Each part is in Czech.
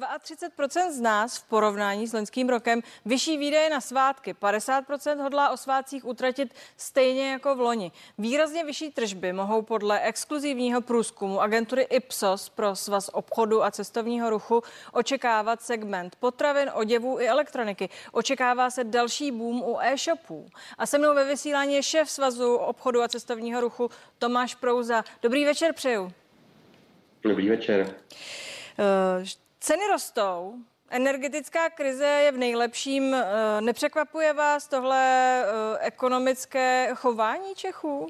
32% z nás v porovnání s loňským rokem vyšší výdaje na svátky. 50% hodlá o svátcích utratit stejně jako v loni. Výrazně vyšší tržby mohou podle exkluzivního průzkumu agentury Ipsos pro svaz obchodu a cestovního ruchu očekávat segment potravin, oděvů i elektroniky. Očekává se další boom u e-shopů. A se mnou ve vysílání je šéf svazu obchodu a cestovního ruchu Tomáš Prouza. Dobrý večer přeju. Dobrý večer. Uh, Ceny rostou, energetická krize je v nejlepším. Eh, nepřekvapuje vás tohle eh, ekonomické chování Čechů?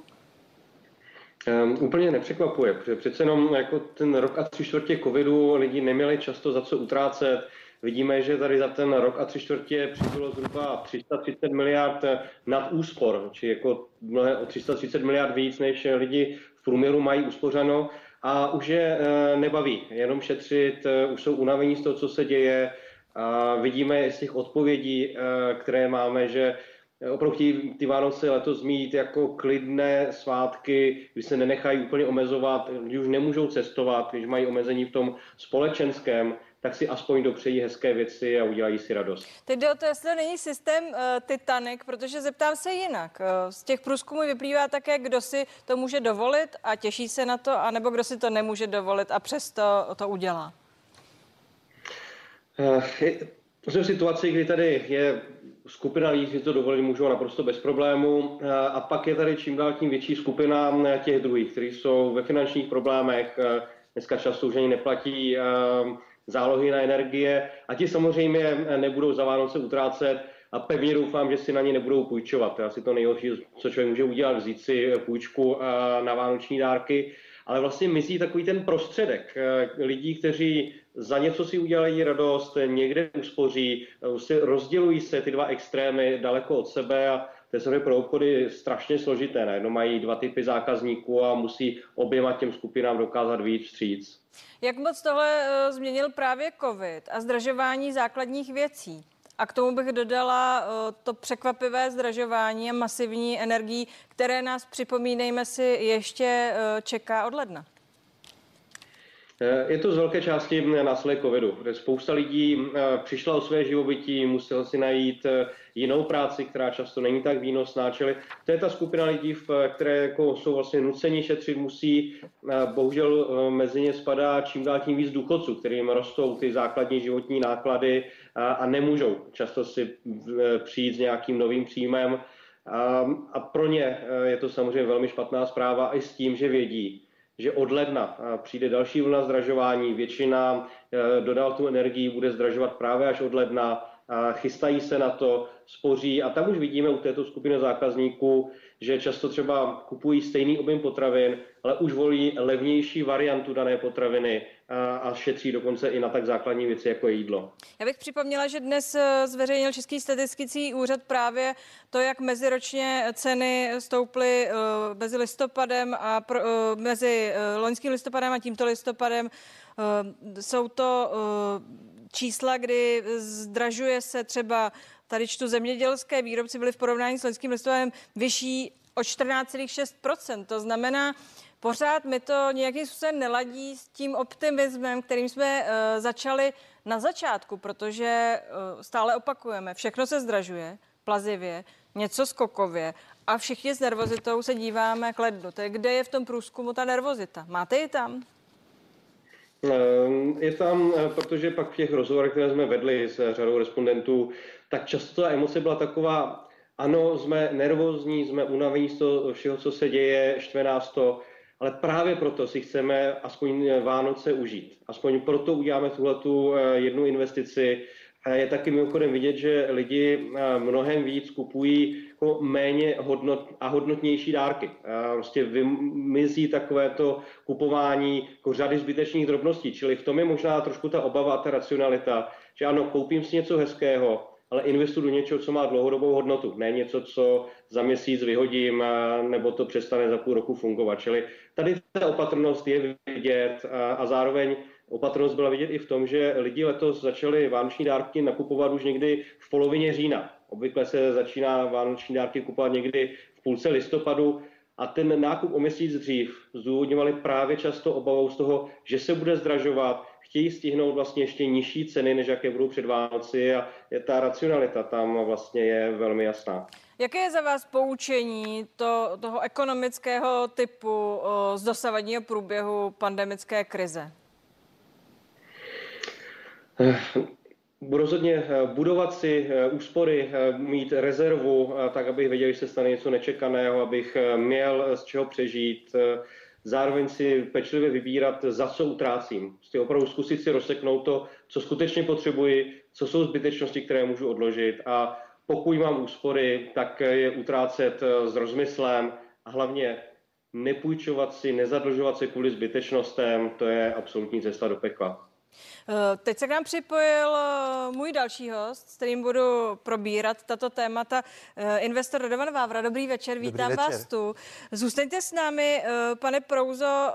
Um, úplně nepřekvapuje, protože přece jenom jako ten rok a tři čtvrtě covidu lidi neměli často za co utrácet. Vidíme, že tady za ten rok a tři čtvrtě přibylo zhruba 330 miliard nad úspor, či jako o 330 miliard víc, než lidi v průměru mají uspořeno a už je eh, nebaví jenom šetřit, eh, už jsou unavení z toho, co se děje. A vidíme z těch odpovědí, eh, které máme, že opravdu chtějí ty Vánoce letos mít jako klidné svátky, kdy se nenechají úplně omezovat, kdy už nemůžou cestovat, když mají omezení v tom společenském, tak si aspoň dopřejí hezké věci a udělají si radost. Teď jde o to, jestli to není systém uh, Titanic, protože zeptám se jinak. Uh, z těch průzkumů vyplývá také, kdo si to může dovolit a těší se na to, anebo kdo si to nemůže dovolit a přesto to udělá. Uh, jsme v situaci, kdy tady je skupina lidí, kteří to dovolí, můžou naprosto bez problému. A pak je tady čím dál tím větší skupina těch druhých, kteří jsou ve finančních problémech. Dneska často už ani neplatí zálohy na energie a ti samozřejmě nebudou za Vánoce utrácet a pevně doufám, že si na ně nebudou půjčovat. Asi to nejhorší, co člověk může udělat, vzít si půjčku eh, na vánoční dárky, ale vlastně myslí takový ten prostředek eh, lidí, kteří za něco si udělají radost, někde uspoří, rozdělují se ty dva extrémy daleko od sebe a samozřejmě pro obchody strašně složité. Najednou mají dva typy zákazníků a musí oběma těm skupinám dokázat víc vstříc. Jak moc tohle uh, změnil právě COVID a zdražování základních věcí? A k tomu bych dodala uh, to překvapivé zdražování a masivní energií, které nás, připomínejme si, ještě uh, čeká od ledna. Je to z velké části následek covidu, kde spousta lidí přišla o své živobytí, musela si najít jinou práci, která často není tak výnosná. Čili to je ta skupina lidí, které jako jsou vlastně nuceni šetřit, musí. Bohužel mezi ně spadá čím dál tím víc důchodců, kterým rostou ty základní životní náklady a nemůžou často si přijít s nějakým novým příjmem. A pro ně je to samozřejmě velmi špatná zpráva i s tím, že vědí, že od ledna přijde další vlna zdražování. Většina dodal energii bude zdražovat právě až od ledna chystají se na to, spoří a tam už vidíme u této skupiny zákazníků, že často třeba kupují stejný objem potravin, ale už volí levnější variantu dané potraviny a šetří dokonce i na tak základní věci, jako je jídlo. Já bych připomněla, že dnes eh, zveřejnil Český statistický úřad právě to, jak meziročně ceny stouply eh, mezi listopadem a pro, eh, mezi loňským listopadem a tímto listopadem. Jsou to čísla, kdy zdražuje se třeba, tady čtu zemědělské výrobci byly v porovnání s loňským listopadem vyšší o 14,6%. To znamená, pořád mi to nějakým způsobem neladí s tím optimismem, kterým jsme uh, začali na začátku, protože uh, stále opakujeme, všechno se zdražuje plazivě, něco skokově a všichni s nervozitou se díváme k lednu. kde je v tom průzkumu ta nervozita? Máte ji tam? Ehm, je tam, eh, protože pak v těch rozhovorech, které jsme vedli s řadou respondentů, tak často ta emoce byla taková, ano, jsme nervózní, jsme unavení z toho všeho, co se děje, štve nás to, ale právě proto si chceme aspoň Vánoce užít. Aspoň proto uděláme tuhle tu eh, jednu investici, je taky mimochodem vidět, že lidi eh, mnohem víc kupují jako méně hodnot a hodnotnější dárky. Prostě vymizí takové to kupování jako řady zbytečných drobností. Čili v tom je možná trošku ta obava a ta racionalita, že ano, koupím si něco hezkého, ale investuju do něčeho, co má dlouhodobou hodnotu, ne něco, co za měsíc vyhodím nebo to přestane za půl roku fungovat. Čili tady ta opatrnost je vidět a zároveň Opatrnost byla vidět i v tom, že lidi letos začali vánoční dárky nakupovat už někdy v polovině října. Obvykle se začíná vánoční dárky kupovat někdy v půlce listopadu a ten nákup o měsíc dřív zdůvodňovali právě často obavou z toho, že se bude zdražovat, chtějí stihnout vlastně ještě nižší ceny, než jaké budou před Vánoci a je ta racionalita tam vlastně je velmi jasná. Jaké je za vás poučení to, toho ekonomického typu z dosavadního průběhu pandemické krize? Rozhodně budovat si úspory, mít rezervu, tak abych věděl, že se stane něco nečekaného, abych měl z čeho přežít, zároveň si pečlivě vybírat, za co utrácím. Prostě opravdu zkusit si rozseknout to, co skutečně potřebuji, co jsou zbytečnosti, které můžu odložit a pokud mám úspory, tak je utrácet s rozmyslem a hlavně nepůjčovat si, nezadlužovat se kvůli zbytečnostem, to je absolutní cesta do pekla. Eh, teď se k nám připojil eh, můj další host, s kterým budu probírat tato témata, eh, investor Radovan Vávra. Dobrý večer, vítám Dobrý večer. vás tu. Zůstaňte s námi, pane Prouzo.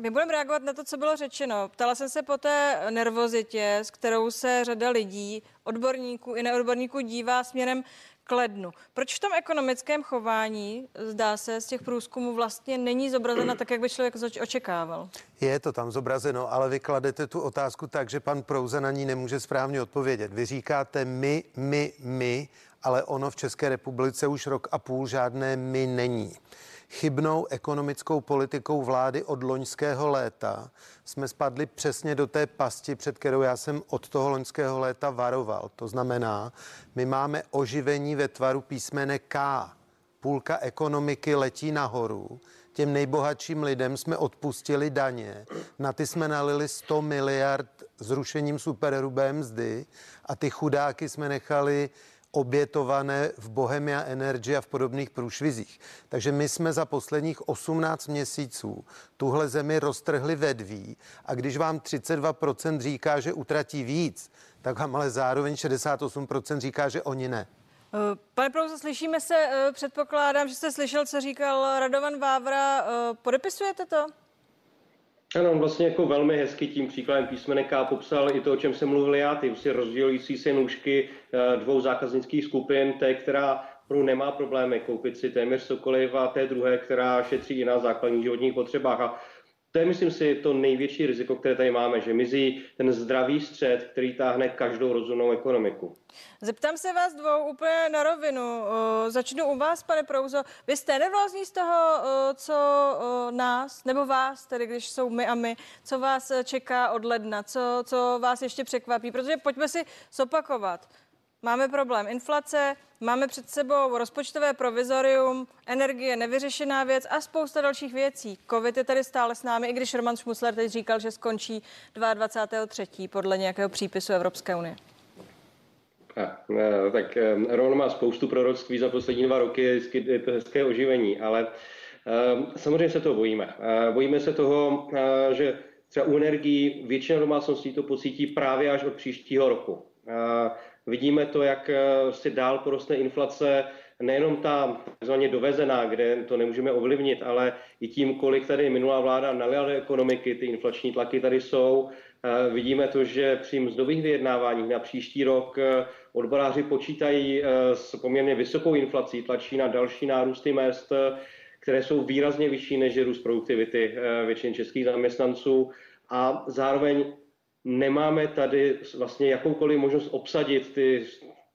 My budeme reagovat na to, co bylo řečeno. Ptala jsem se po té nervozitě, s kterou se řada lidí, odborníků i neodborníků dívá směrem k lednu. Proč v tom ekonomickém chování, zdá se, z těch průzkumů vlastně není zobrazena tak, jak by člověk očekával? Je to tam zobrazeno, ale vy kladete tu otázku tak, že pan Prouze na ní nemůže správně odpovědět. Vy říkáte my, my, my, ale ono v České republice už rok a půl žádné my není chybnou ekonomickou politikou vlády od loňského léta jsme spadli přesně do té pasti, před kterou já jsem od toho loňského léta varoval. To znamená, my máme oživení ve tvaru písmene K. Půlka ekonomiky letí nahoru. Těm nejbohatším lidem jsme odpustili daně. Na ty jsme nalili 100 miliard zrušením superhrubé mzdy a ty chudáky jsme nechali obětované v Bohemia Energy a v podobných průšvizích. Takže my jsme za posledních 18 měsíců tuhle zemi roztrhli vedví a když vám 32% říká, že utratí víc, tak vám ale zároveň 68% říká, že oni ne. Eh, pane Prouze, slyšíme se, eh, předpokládám, že jste slyšel, co říkal Radovan Vávra. Eh, podepisujete to? Ano, on vlastně jako velmi hezky tím příkladem písmene K popsal i to, o čem jsem mluvil já, ty prostě rozdělující se nůžky eh, dvou zákaznických skupin, té, která pro nemá problémy koupit si téměř cokoliv a té druhé, která šetří i na základních životních potřebách. A to je, myslím si, to největší riziko, které tady máme, že mizí ten zdravý střed, který táhne každou rozumnou ekonomiku. Zeptám se vás dvou úplně na rovinu. Začnu u vás, pane Prouzo. Vy jste nervózní z toho, co nás, nebo vás, tedy když jsou my a my, co vás čeká od ledna, co, co vás ještě překvapí? Protože pojďme si zopakovat. Máme problém inflace, máme před sebou rozpočtové provizorium, energie nevyřešená věc a spousta dalších věcí. Covid je tady stále s námi, i když Roman Šmusler teď říkal, že skončí 22.3. podle nějakého přípisu Evropské unie. Ne, tak Roman má spoustu proroctví za poslední dva roky, je to hezké oživení, ale samozřejmě se toho bojíme. Bojíme se toho, že třeba u energií většina domácností to pocítí právě až od příštího roku. Vidíme to, jak eh, si dál poroste inflace, nejenom ta takzvaně dovezená, kde to nemůžeme ovlivnit, ale i tím, kolik tady minulá vláda nalila do ekonomiky, ty inflační tlaky tady jsou. Eh, vidíme to, že při mzdových vyjednáváních na příští rok eh, odboráři počítají s poměrně vysokou inflací, tlačí na další nárůsty mest, které jsou výrazně vyšší než růst produktivity většiny českých zaměstnanců. A zároveň nemáme tady vlastně jakoukoliv možnost obsadit ty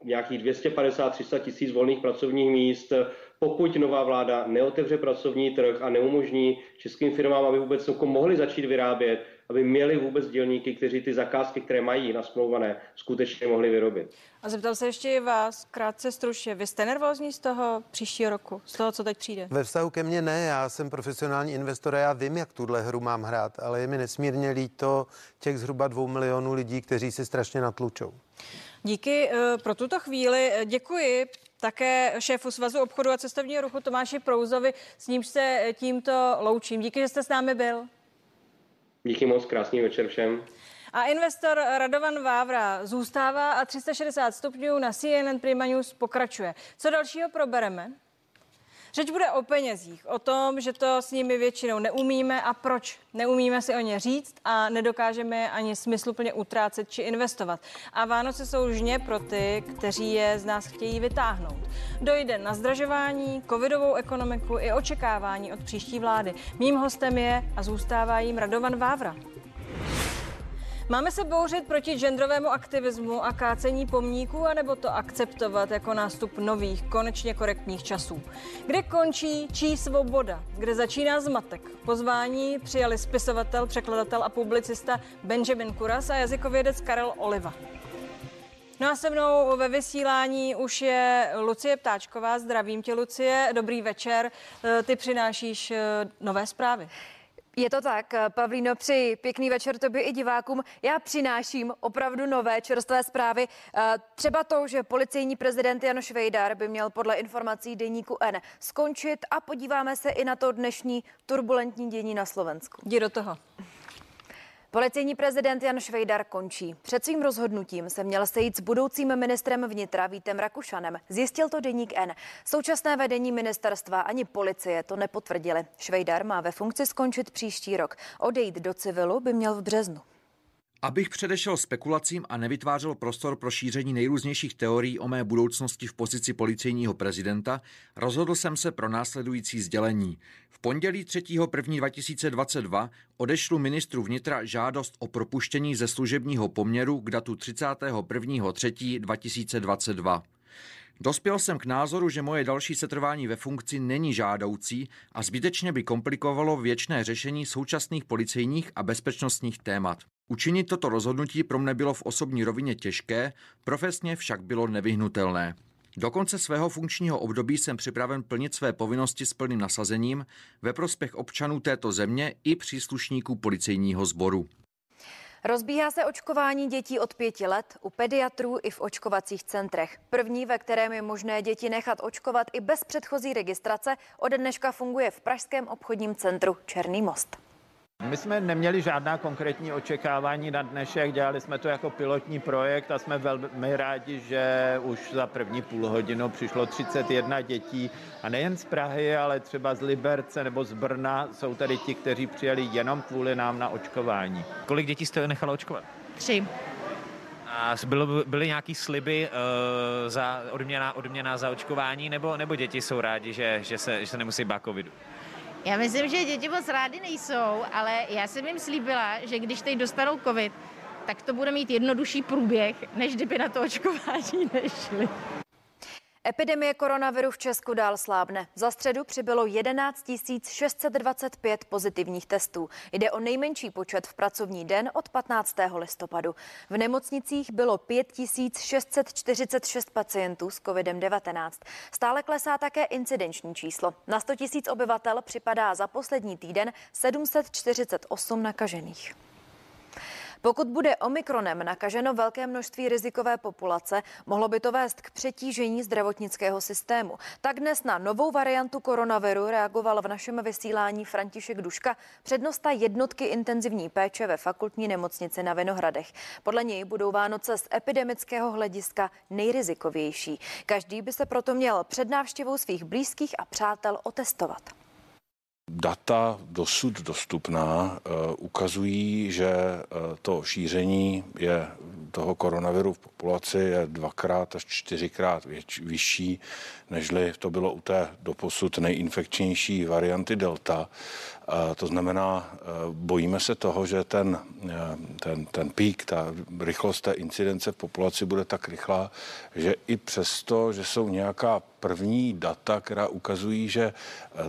nějakých 250-300 tisíc volných pracovních míst, pokud nová vláda neotevře pracovní trh a neumožní českým firmám, aby vůbec jako mohli začít vyrábět, aby měli vůbec dělníky, kteří ty zakázky, které mají nasmlouvané, skutečně mohli vyrobit. A zeptal se ještě i vás, krátce stručně, vy jste nervózní z toho příštího roku, z toho, co teď přijde? Ve vztahu ke mně ne, já jsem profesionální investor a já vím, jak tuhle hru mám hrát, ale je mi nesmírně líto těch zhruba dvou milionů lidí, kteří si strašně natlučou. Díky uh, pro tuto chvíli. Děkuji také šéfu Svazu obchodu a cestovního ruchu Tomáši Prouzovi, s nímž se tímto loučím. Díky, že jste s námi byl. Díky moc, krásný večer všem. A investor Radovan Vávra zůstává a 360 stupňů na CNN Prima News pokračuje. Co dalšího probereme? Řeč bude o penězích, o tom, že to s nimi většinou neumíme a proč. Neumíme si o ně říct a nedokážeme ani smysluplně utrácet či investovat. A Vánoce jsou žně pro ty, kteří je z nás chtějí vytáhnout. Dojde na zdražování, covidovou ekonomiku i očekávání od příští vlády. Mým hostem je a zůstává jim Radovan Vávra. Máme se bouřit proti genderovému aktivismu a kácení pomníků, anebo to akceptovat jako nástup nových, konečně korektních časů? Kde končí čí svoboda? Kde začíná zmatek? Pozvání přijali spisovatel, překladatel a publicista Benjamin Kuras a jazykovědec Karel Oliva. No a se mnou ve vysílání už je Lucie Ptáčková. Zdravím tě, Lucie. Dobrý večer. Ty přinášíš eh, nové zprávy. Je to tak, Pavlíno, při pěkný večer tobě i divákům. Já přináším opravdu nové čerstvé zprávy. Eh, třeba to, že policejní prezident Janoš Vejdar by měl podle informací deníku N skončit a podíváme se i na to dnešní turbulentní dění na Slovensku. Jdi do toho. Policejní prezident Jan Švejdar končí. Před svým rozhodnutím se měl sejít s budoucím ministrem vnitra Vítem Rakušanem. Zjistil to deník N. Současné vedení ministerstva ani policie to nepotvrdili. Švejdar má ve funkci skončit příští rok. Odejít do civilu by měl v březnu. Abych předešel spekulacím a nevytvářel prostor pro šíření nejrůznějších teorií o mé budoucnosti v pozici policejního prezidenta, rozhodl jsem se pro následující sdělení. Pondělí 3.1.2022 odešlu ministru vnitra žádost o propuštění ze služebního poměru k datu 31.3.2022. Dospěl jsem k názoru, že moje další setrvání ve funkci není žádoucí a zbytečně by komplikovalo věčné řešení současných policejních a bezpečnostních témat. Učinit toto rozhodnutí pro mne bylo v osobní rovině těžké, profesně však bylo nevyhnutelné. Do konce svého funkčního období jsem připraven plnit své povinnosti s plným nasazením ve prospěch občanů této země i příslušníků policejního sboru. Rozbíhá se očkování dětí od pěti let u pediatrů i v očkovacích centrech. První, ve kterém je možné děti nechat očkovat i bez předchozí registrace, ode dneška funguje v Pražském obchodním centru Černý most. My jsme neměli žádná konkrétní očekávání na dnešek, dělali jsme to jako pilotní projekt a jsme velmi rádi, že už za první půl hodinu přišlo 31 dětí a nejen z Prahy, ale třeba z Liberce nebo z Brna jsou tady ti, kteří přijeli jenom kvůli nám na očkování. Kolik dětí jste nechalo očkovat? Tři. A bylo, byly nějaký sliby uh, za odměna, odměna za očkování, nebo, nebo děti jsou rádi, že, že, se, že se nemusí bát covidu? Já myslím, že děti moc rády nejsou, ale já jsem jim slíbila, že když teď dostanou covid, tak to bude mít jednodušší průběh, než kdyby na to očkování nešli. Epidemie koronaviru v Česku dál slábne. Za středu přibylo 11 625 pozitivních testů. Jde o nejmenší počet v pracovní den od 15. listopadu. V nemocnicích bylo 5 646 pacientů s COVID-19. Stále klesá také incidenční číslo. Na 100 000 obyvatel připadá za poslední týden 748 nakažených. Pokud bude omikronem nakaženo velké množství rizikové populace, mohlo by to vést k přetížení zdravotnického systému. Tak dnes na novou variantu koronaviru reagoval v našem vysílání František Duška, přednosta jednotky intenzivní péče ve fakultní nemocnici na Vinohradech. Podle něj budou Vánoce z epidemického hlediska nejrizikovější. Každý by se proto měl před návštěvou svých blízkých a přátel otestovat. Data dosud dostupná eh, ukazují, že eh, to šíření je toho koronaviru v populaci je dvakrát až čtyřikrát vyšší, nežli to bylo u té doposud nejinfekčnější varianty Delta. To znamená, e, bojíme se toho, že ten, e, ten, ten pík, ta rychlost té incidence v populaci bude tak rychlá, že i přesto, že jsou nějaká první data, která ukazují, že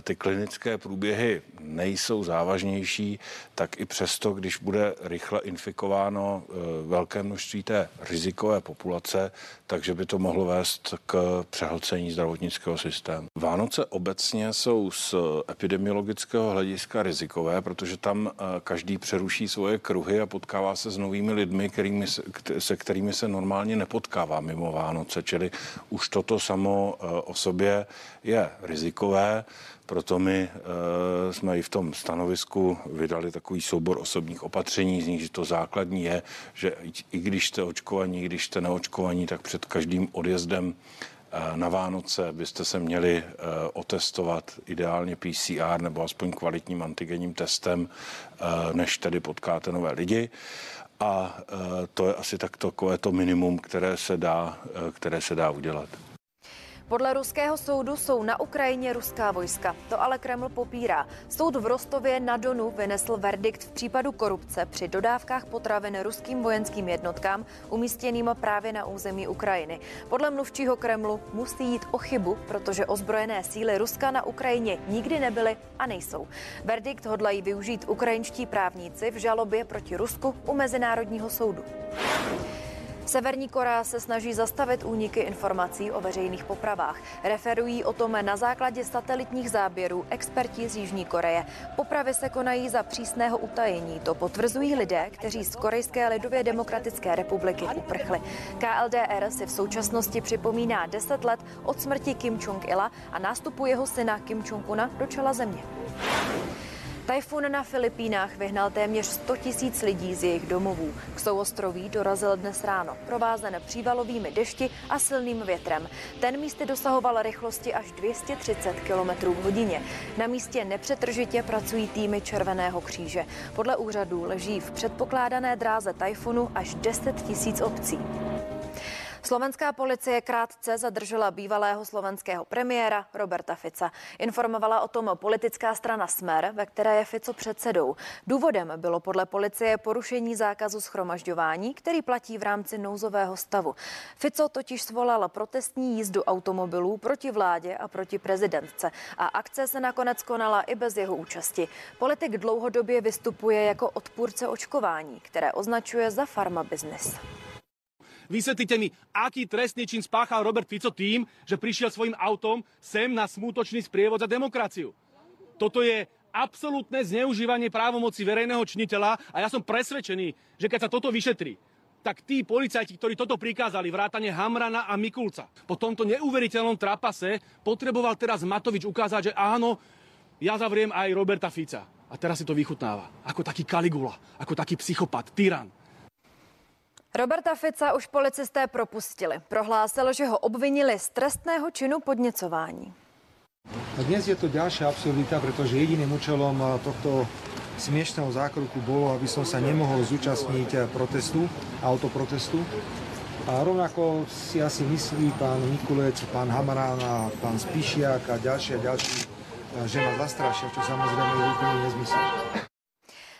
ty klinické průběhy nejsou závažnější, tak i přesto, když bude rychle infikováno velké množství té rizikové populace, takže by to mohlo vést k přehlcení zdravotnického systému. Vánoce obecně jsou z epidemiologického hlediska rizikové, protože tam eh, každý přeruší svoje kruhy a potkává se s novými lidmi, kterými se, se kterými se normálně nepotkává mimo Vánoce. Čili už toto samo eh, o sobě je rizikové. Proto my e, jsme i v tom stanovisku vydali takový soubor osobních opatření, z nich, že to základní je, že i když jste očkovaní, i když jste neočkovaní, tak před každým odjezdem Na Vánoce byste se měli otestovat ideálně PCR nebo aspoň kvalitním antigenním testem, než tedy potkáte nové lidi a to je asi tak takové to minimum, které se dá, které se dá udělat. Podle ruského soudu jsou na Ukrajině ruská vojska. To ale Kreml popírá. Soud v Rostově na Donu vynesl verdikt v případu korupce při dodávkách potravin ruským vojenským jednotkám umístěným právě na území Ukrajiny. Podle mluvčího Kremlu musí jít o chybu, protože ozbrojené síly Ruska na Ukrajině nikdy nebyly a nejsou. Verdikt hodlají využít ukrajinští právníci v žalobě proti Rusku u Mezinárodního soudu. Severní Korea se snaží zastavit úniky informací o veřejných popravách. Referují o tom na základě satelitních záběrů experti z Jižní Koreje. Popravy se konají za přísného utajení. To potvrzují lidé, kteří z Korejské lidově demokratické republiky uprchli. KLDR si v současnosti připomíná 10 let od smrti Kim Jong-ila a nástupu jeho syna Kim Jong-una do čela země. Tajfun na Filipínách vyhnal téměř 100 tisíc lidí z jejich domovů. K souostroví dorazil dnes ráno, provázen přívalovými dešti a silným větrem. Ten místy dosahoval rychlosti až 230 km v hodině. Na místě nepřetržitě pracují týmy Červeného kříže. Podle úřadů leží v předpokládané dráze tajfunu až 10 tisíc obcí. Slovenská policie krátce zadržela bývalého slovenského premiéra Roberta Fica. Informovala o tom politická strana Smer, ve které je Fico předsedou. Důvodem bylo podle policie porušení zákazu schromažďování, který platí v rámci nouzového stavu. Fico totiž svolal protestní jízdu automobilů proti vládě a proti prezidentce a akce se nakonec konala i bez jeho účasti. Politik dlouhodobě vystupuje jako odpůrce očkování, které označuje za farma business. Vysvetlite mi, aký trestný čin spáchal Robert Fico tým, že prišiel svojim autom sem na smútočný sprievod za demokraciu. Toto je absolútne zneužívanie právomoci verejného činiteľa a ja som presvedčený, že keď sa toto vyšetrí, tak tí policajti, ktorí toto prikázali, vrátane Hamrana a Mikulca, po tomto neuveriteľnom trapase potreboval teraz Matovič ukázať, že áno, ja zavriem aj Roberta Fica. A teraz si to vychutnáva. Ako taký Kaligula, ako taký psychopat, tyran. Roberta Fica už policisté propustili. Prohlásil, že ho obvinili z trestného činu podněcování. A dnes je to ďalšia absurdita, pretože jediným účelom eh, tohto smiešného zákroku bolo, aby som sa nemohol zúčastniť eh, protestu, autoprotestu. A rovnako si asi myslí pán Mikulec, pán Hamarán a pán Spišiak a ďalší a ďalší, eh, že ma zastrašia, čo samozrejme je úplný nezmysel.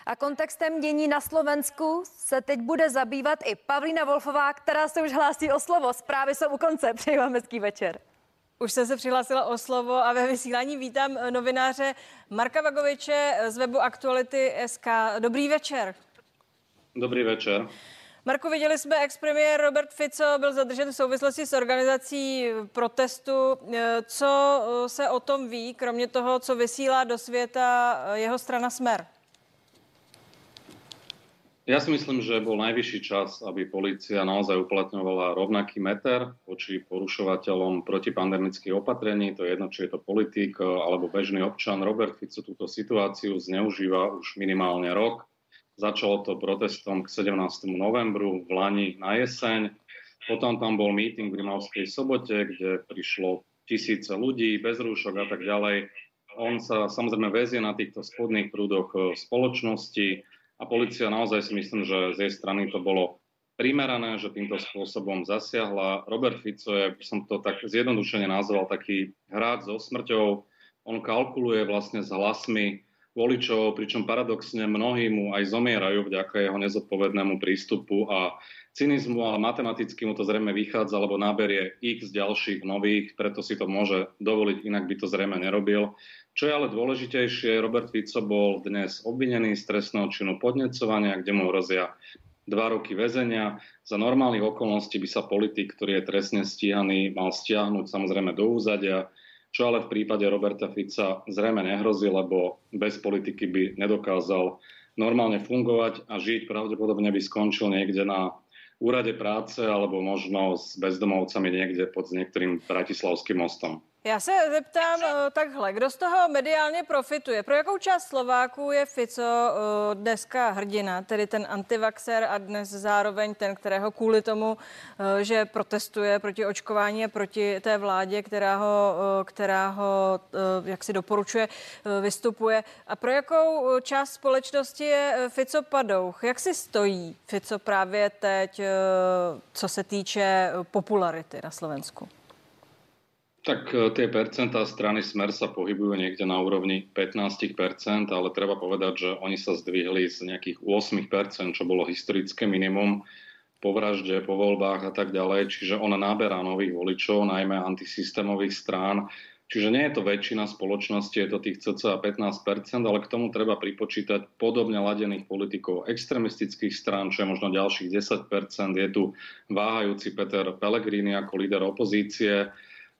A kontextem dění na Slovensku se teď bude zabývat i Pavlína Wolfová, která se už hlásí o slovo. Zprávy jsou u konce. Přeji vám hezký večer. Už jsem se přihlásila o slovo a ve vysílání vítám novináře Marka Vagoviče z webu Aktuality SK. Dobrý večer. Dobrý večer. Marko, viděli jsme, ex-premiér Robert Fico byl zadržen v souvislosti s organizací protestu. Co se o tom ví, kromě toho, co vysílá do světa jeho strana Smer? Ja si myslím, že bol najvyšší čas, aby policia naozaj uplatňovala rovnaký meter voči porušovateľom protipandemických opatrení. To je jedno, či je to politik alebo bežný občan. Robert Fico túto situáciu zneužíva už minimálne rok. Začalo to protestom k 17. novembru v Lani na jeseň. Potom tam bol meeting v Rimavskej sobote, kde prišlo tisíce ľudí bez rúšok a tak ďalej. On sa samozrejme väzie na týchto spodných prúdoch spoločnosti a policia naozaj si myslím, že z jej strany to bolo primerané, že týmto spôsobom zasiahla. Robert Fico je, som to tak zjednodušene nazval, taký hráč so smrťou. On kalkuluje vlastne s hlasmi voličov, pričom paradoxne mnohí mu aj zomierajú vďaka jeho nezodpovednému prístupu a cynizmu, ale matematicky mu to zrejme vychádza, lebo náberie x ďalších nových, preto si to môže dovoliť, inak by to zrejme nerobil. Čo je ale dôležitejšie, Robert Fico bol dnes obvinený z trestného činu podnecovania, kde mu hrozia dva roky väzenia. Za normálnych okolností by sa politik, ktorý je trestne stíhaný, mal stiahnuť samozrejme do úzadia, čo ale v prípade Roberta Fica zrejme nehrozí, lebo bez politiky by nedokázal normálne fungovať a žiť. Pravdepodobne by skončil niekde na úrade práce alebo možno s bezdomovcami niekde pod niektorým bratislavským mostom. Já se zeptám Takže... takhle, kdo z toho mediálně profituje? Pro jakou část Slováků je Fico dneska hrdina, tedy ten antivaxer a dnes zároveň ten, kterého kvůli tomu, že protestuje proti očkování a proti té vládě, která ho, která ho jak si doporučuje, vystupuje. A pro jakou část společnosti je Fico padouch? Jak si stojí Fico právě teď, co se týče popularity na Slovensku? Tak e, tie percentá strany Smer sa pohybujú niekde na úrovni 15%, ale treba povedať, že oni sa zdvihli z nejakých 8%, čo bolo historické minimum po vražde, po voľbách a tak ďalej. Čiže ona náberá nových voličov, najmä antisystémových strán. Čiže nie je to väčšina spoločnosti, je to tých cca 15%, ale k tomu treba pripočítať podobne ladených politikov extremistických strán, čo je možno ďalších 10%. Je tu váhajúci Peter Pellegrini ako líder opozície,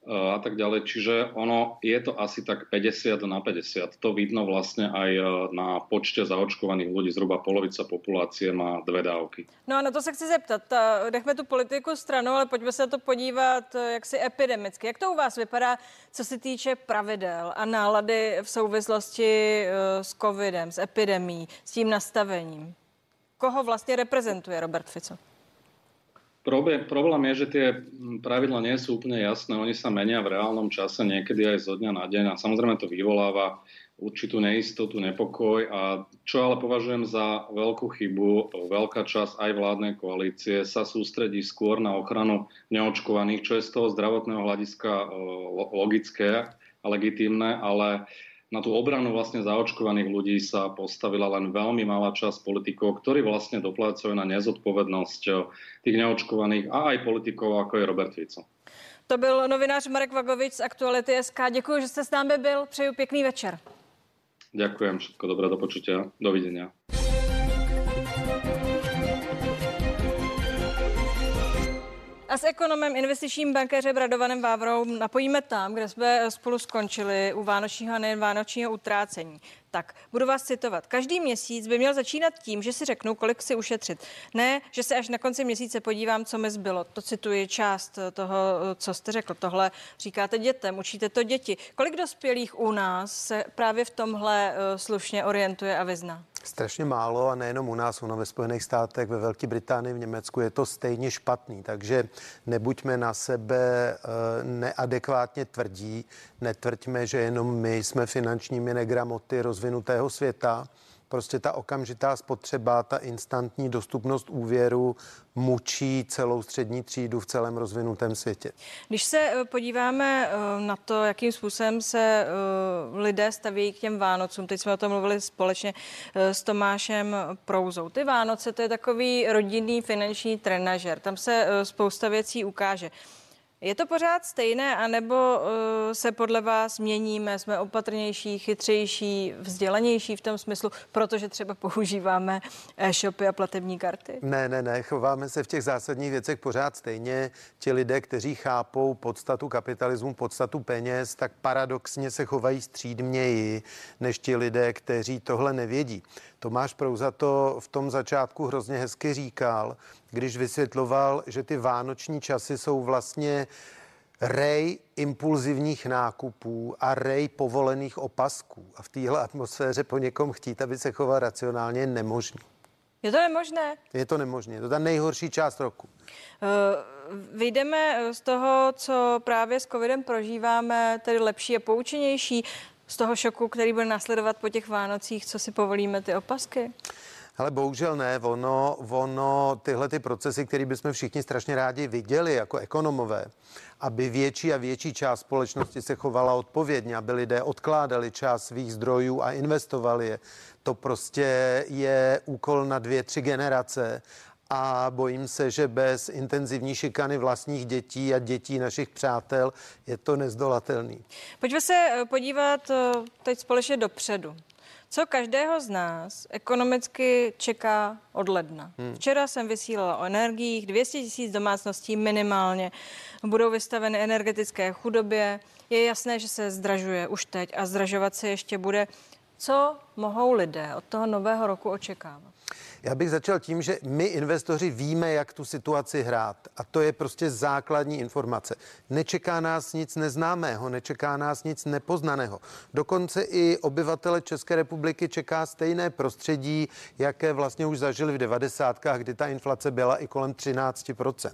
a tak ďalej. Čiže ono je to asi tak 50 na 50. To vidno vlastne aj e, na počte zaočkovaných ľudí. Zhruba polovica populácie má dve dávky. No a na to se chci zeptat. Nechme tu politiku stranou, ale pojďme se na to podívat e, jaksi epidemicky. Jak to u vás vypadá, co se týče pravidel a nálady v souvislosti e, s covidem, s epidemí, s tím nastavením? Koho vlastně reprezentuje Robert Fico? Problém, problém je, že tie pravidla nie sú úplne jasné. Oni sa menia v reálnom čase, niekedy aj zo dňa na deň a samozrejme to vyvoláva určitú neistotu, nepokoj a čo ale považujem za veľkú chybu, veľká časť aj vládnej koalície sa sústredí skôr na ochranu neočkovaných, čo je z toho zdravotného hľadiska e, logické a legitímne, ale na tú obranu vlastne zaočkovaných ľudí sa postavila len veľmi malá časť politikov, ktorí vlastne doplácajú na nezodpovednosť tých neočkovaných a aj politikov, ako je Robert Fico. To byl novinář Marek Vagovič z Aktuality SK. Děkuji, že jste s námi byl. Přeju pěkný večer. Ďakujem, všetko dobré, do počutia. Dovidenia. A s ekonomem investičním bankéřem Radovanem Vávrou napojíme tam, kde jsme spolu skončili u vánočního a nejen vánočního utrácení. Tak, budu vás citovat. Každý měsíc by měl začínat tím, že si řeknu, kolik si ušetřit. Ne, že se až na konci měsíce podívám, co mi zbylo. To cituji část toho, co jste řekl. Tohle říkáte dětem, učíte to děti. Kolik dospělých u nás se právě v tomhle uh, slušně orientuje a vyzná? Strašně málo a nejenom u nás, ono ve Spojených státech, ve Velké Británii, v Německu je to stejně špatný, takže nebuďme na sebe eh, neadekvátně tvrdí, netvrďme, že jenom my jsme finančními negramoty rozvinutého světa prostě ta okamžitá spotřeba, ta instantní dostupnost úvěru mučí celou střední třídu v celém rozvinutém světě. Když se eh, podíváme eh, na to, jakým způsobem se eh, lidé staví k těm Vánocům, teď jsme o tom mluvili společně s Tomášem Prouzou. Ty Vánoce to je takový rodinný finanční trenažer, tam se spousta věcí ukáže. Je to pořád stejné, anebo uh, se podle vás měníme, jsme opatrnější, chytřejší, vzdělanější v tom smyslu, protože třeba používáme e-shopy a platební karty? Ne, ne, ne, chováme se v těch zásadních věcech pořád stejně. Ti lidé, kteří chápou podstatu kapitalismu, podstatu peněz, tak paradoxně se chovají střídměji než ti lidé, kteří tohle nevědí. Tomáš Prouza to v tom začátku hrozně hezky říkal, když vysvětloval, že ty vánoční časy jsou vlastně rej impulzivních nákupů a rej povolených opasků. A v téhle atmosféře po někom chtít, aby se choval racionálně, je nemožný. Je to nemožné? Je to nemožné. Je to ta nejhorší část roku. Uh, vyjdeme z toho, co právě s covidem prožíváme, tedy lepší a poučenější z toho šoku, který bude následovat po těch Vánocích, co si povolíme ty opasky? Ale bohužel ne, ono, ono tyhle ty procesy, které bychom všichni strašně rádi viděli jako ekonomové, aby větší a větší část společnosti se chovala odpovědně, aby lidé odkládali část svých zdrojů a investovali je. To prostě je úkol na dvě, tři generace a bojím se, že bez intenzivní šikany vlastních dětí a dětí našich přátel je to nezdolatelný. Pojďme se eh, podívat eh, teď společně dopředu. Co každého z nás ekonomicky čeká od ledna? Hmm. Včera jsem vysílala o energiích, 200 tisíc domácností minimálně budou vystaveny energetické chudobě. Je jasné, že se zdražuje už teď a zdražovat se ještě bude. Co mohou lidé od toho nového roku očekávat? Já bych začal tím, že my investoři víme, jak tu situaci hrát. A to je prostě základní informace. Nečeká nás nic neznámého, nečeká nás nic nepoznaného. Dokonce i obyvatele České republiky čeká stejné prostředí, jaké vlastně už zažili v 90. kdy ta inflace byla i kolem 13%.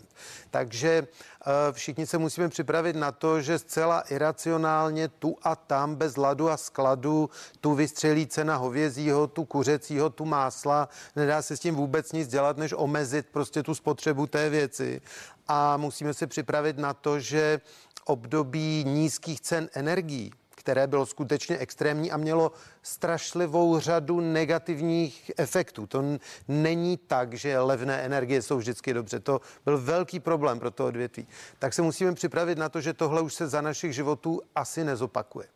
Takže Eh, všichni se musíme připravit na to, že zcela iracionálně tu a tam bez ladu a skladu tu vystřelí cena hovězího, tu kuřecího, tu másla. Nedá se s tím vůbec nic dělat, než omezit prostě tu spotřebu té věci. A musíme se připravit na to, že období nízkých cen energií které bylo skutečně extrémní a mělo strašlivou řadu negativních efektů. To není tak, že levné energie jsou vždycky dobře. To byl velký problém pro to odvětví. Tak se musíme připravit na to, že tohle už se za našich životů asi nezopakuje.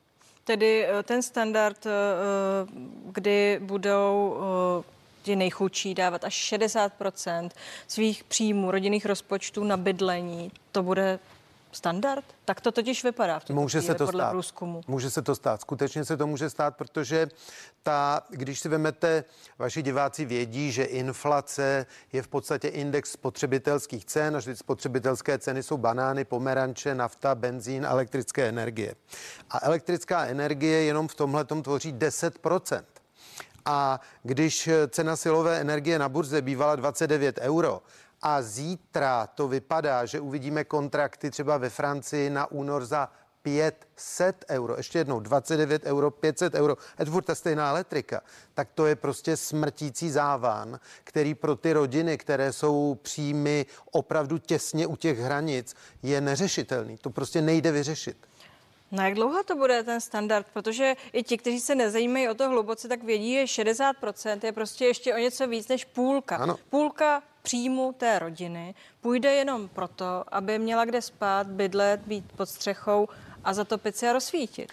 Tedy eh, ten standard, eh, kdy budou eh, ti nejchudší dávat až 60% svých příjmů, rodinných rozpočtů na bydlení, to bude standard? Tak to totiž vypadá v tuto může chvíli, se to podle stát. průzkumu. Může se to stát. Skutečně se to může stát, protože ta, když si vemete, vaši diváci vědí, že inflace je v podstatě index spotřebitelských cen a že spotřebitelské ceny jsou banány, pomeranče, nafta, benzín, elektrické energie. A elektrická energie jenom v tomhle tvoří 10 a když cena silové energie na burze bývala 29 euro, a zítra to vypadá, že uvidíme kontrakty třeba ve Francii na únor za 500 euro, ještě jednou 29 euro, 500 euro, je to ta stejná elektrika, tak to je prostě smrtící záván, který pro ty rodiny, které jsou příjmy opravdu těsně u těch hranic, je neřešitelný. To prostě nejde vyřešit. No jak dlouho to bude ten standard? Protože i ti, kteří se nezajímají o to hluboce, tak vědí, že 60% je prostě ještě o něco víc než půlka. Ano. Půlka příjmu té rodiny půjde jenom proto, aby měla kde spát, bydlet, být pod střechou a zatopit se a rozsvítit.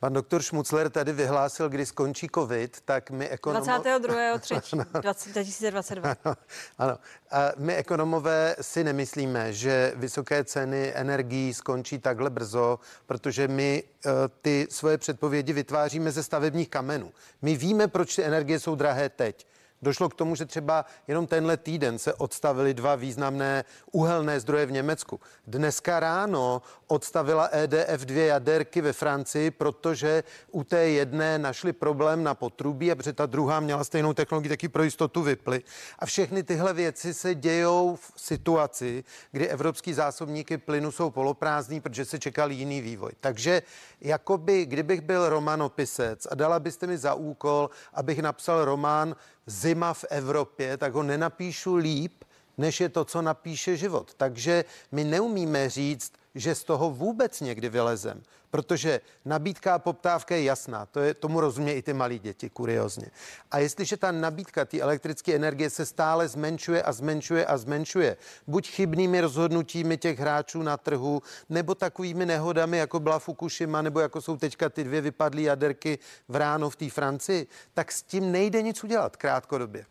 Pan doktor Šmucler tady vyhlásil, kdy skončí covid, tak my ekonomové... 22.3. 2022. Ano, ano. A my ekonomové si nemyslíme, že vysoké ceny energií skončí takhle brzo, protože my uh, ty svoje předpovědi vytváříme ze stavebních kamenů. My víme, proč ty energie jsou drahé teď. Došlo k tomu, že třeba jenom tenhle týden se odstavili dva významné uhelné zdroje v Německu. Dneska ráno odstavila EDF dvě jaderky ve Francii, protože u té jedné našli problém na potrubí a protože ta druhá měla stejnou technologii, taky pro jistotu vyply. A všechny tyhle věci se dějou v situaci, kdy evropský zásobníky plynu jsou poloprázdný, protože se čekal jiný vývoj. Takže jakoby, kdybych byl romanopisec a dala byste mi za úkol, abych napsal román Zima v Evropě, tak ho nenapíšu líp, než je to, co napíše život. Takže my neumíme říct, že z toho vůbec někdy vylezem, protože nabídka a poptávka je jasná, to je, tomu rozumí i ty malí děti, kuriozně. A jestliže ta nabídka té elektrické energie se stále zmenšuje a zmenšuje a zmenšuje, buď chybnými rozhodnutími těch hráčů na trhu, nebo takovými nehodami, jako byla Fukushima, nebo jako jsou teďka ty dvě vypadlé jaderky v ráno v té Francii, tak s tím nejde nic udělat krátkodobě.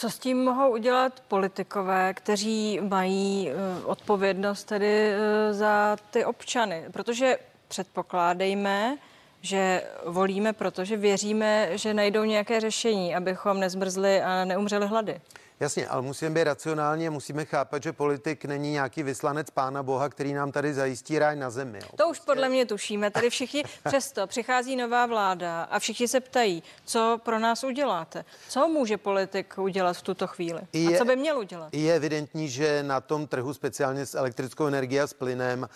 Co s tím mohou udělat politikové, kteří mají uh, odpovědnost tedy uh, za ty občany? Protože předpokládejme, že volíme, protože věříme, že najdou nějaké řešení, abychom nezmrzli a neumřeli hlady. Jasně, ale musíme být racionální a musíme chápat, že politik není nějaký vyslanec pána Boha, který nám tady zajistí ráj na zemi. Jo. To už podle mě tušíme. Tady všichni přesto přichází nová vláda a všichni se ptají, co pro nás uděláte. Co může politik udělat v tuto chvíli? Je, a co by měl udělat? Je evidentní, že na tom trhu, speciálně s elektrickou energií a s plynem, uh,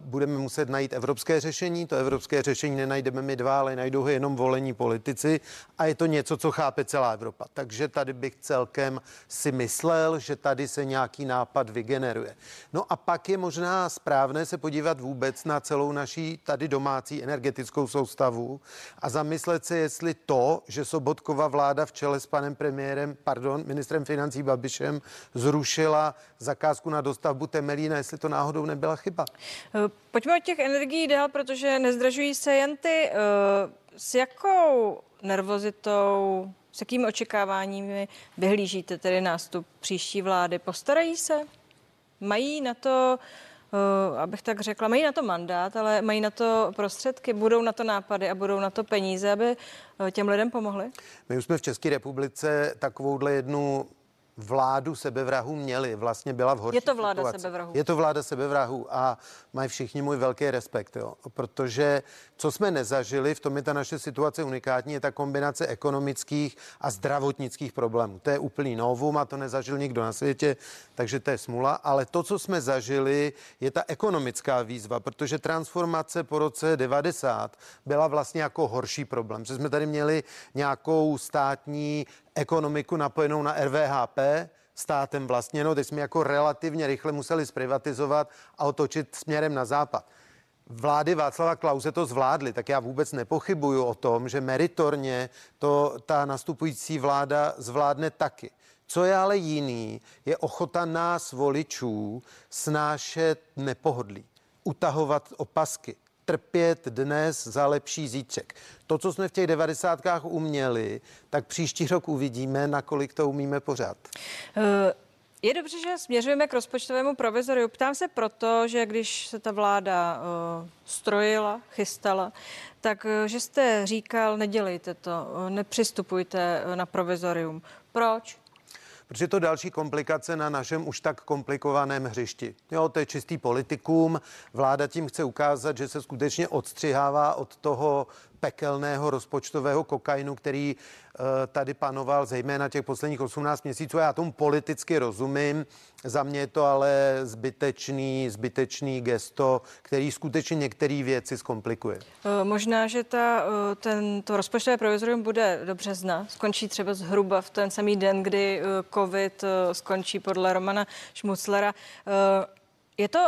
budeme muset najít evropské řešení. To evropské řešení nenajdeme my dva, ale najdou ho jenom volení politici a je to něco, co chápe celá Evropa. Takže tady bych celkem si myslel, že tady se nějaký nápad vygeneruje. No a pak je možná správné se podívat vůbec na celou naší tady domácí energetickou soustavu a zamyslet se, jestli to, že Sobotkova vláda v čele s panem premiérem, pardon, ministrem financí Babišem zrušila zakázku na dostavbu Temelína, jestli to náhodou nebyla chyba. Pojďme od těch energií dál, protože nezdražují se jen ty. Eh, s jakou nervozitou s jakými očekáváními vyhlížíte tedy nástup příští vlády? Postarají se? Mají na to abych tak řekla, mají na to mandát, ale mají na to prostředky, budou na to nápady a budou na to peníze, aby těm lidem pomohli? My už jsme v České republice takovouhle jednu vládu sebevrahu měli, vlastně byla v horší Je to vláda situaci. sebevrahu. Je to vláda sebevrahu a mají všichni můj velký respekt, jo. protože co jsme nezažili, v tom je ta naše situace unikátní, je ta kombinace ekonomických a zdravotnických problémů. To je úplný novum a to nezažil nikdo na světě, takže to je smula, ale to, co jsme zažili, je ta ekonomická výzva, protože transformace po roce 90 byla vlastně jako horší problém, že jsme tady měli nějakou státní ekonomiku napojenou na RVHP, státem vlastně, no, teď jsme jako relativně rychle museli zprivatizovat a otočit směrem na západ. Vlády Václava Klauze to zvládly, tak já vůbec nepochybuju o tom, že meritorně to ta nastupující vláda zvládne taky. Co je ale jiný, je ochota nás voličů snášet nepohodlí, utahovat opasky, trpět dnes za lepší zítřek. To, co jsme v těch devadesátkách uměli, tak příští rok uvidíme, nakolik to umíme pořád. Uh... Je dobře, že směřujeme k rozpočtovému provizoriu. Ptám se proto, že když se ta vláda uh, strojila, chystala, tak uh, že jste říkal, nedělejte to, uh, nepřistupujte uh, na provizorium. Proč? Protože to další komplikace na našem už tak komplikovaném hřišti. Jo, to je čistý politikum. Vláda tím chce ukázat, že se skutečně odstřihává od toho pekelného rozpočtového kokainu, který uh, tady panoval zejména těch posledních 18 měsíců. Já tomu politicky rozumím. Za mě je to ale zbytečný, zbytečný gesto, který skutečně některé věci zkomplikuje. Uh, možná, že ta, uh, ten, to rozpočtové provizorium bude do března. Skončí třeba zhruba v ten samý den, kdy COVID skončí podle Romana Šmuclera. Je to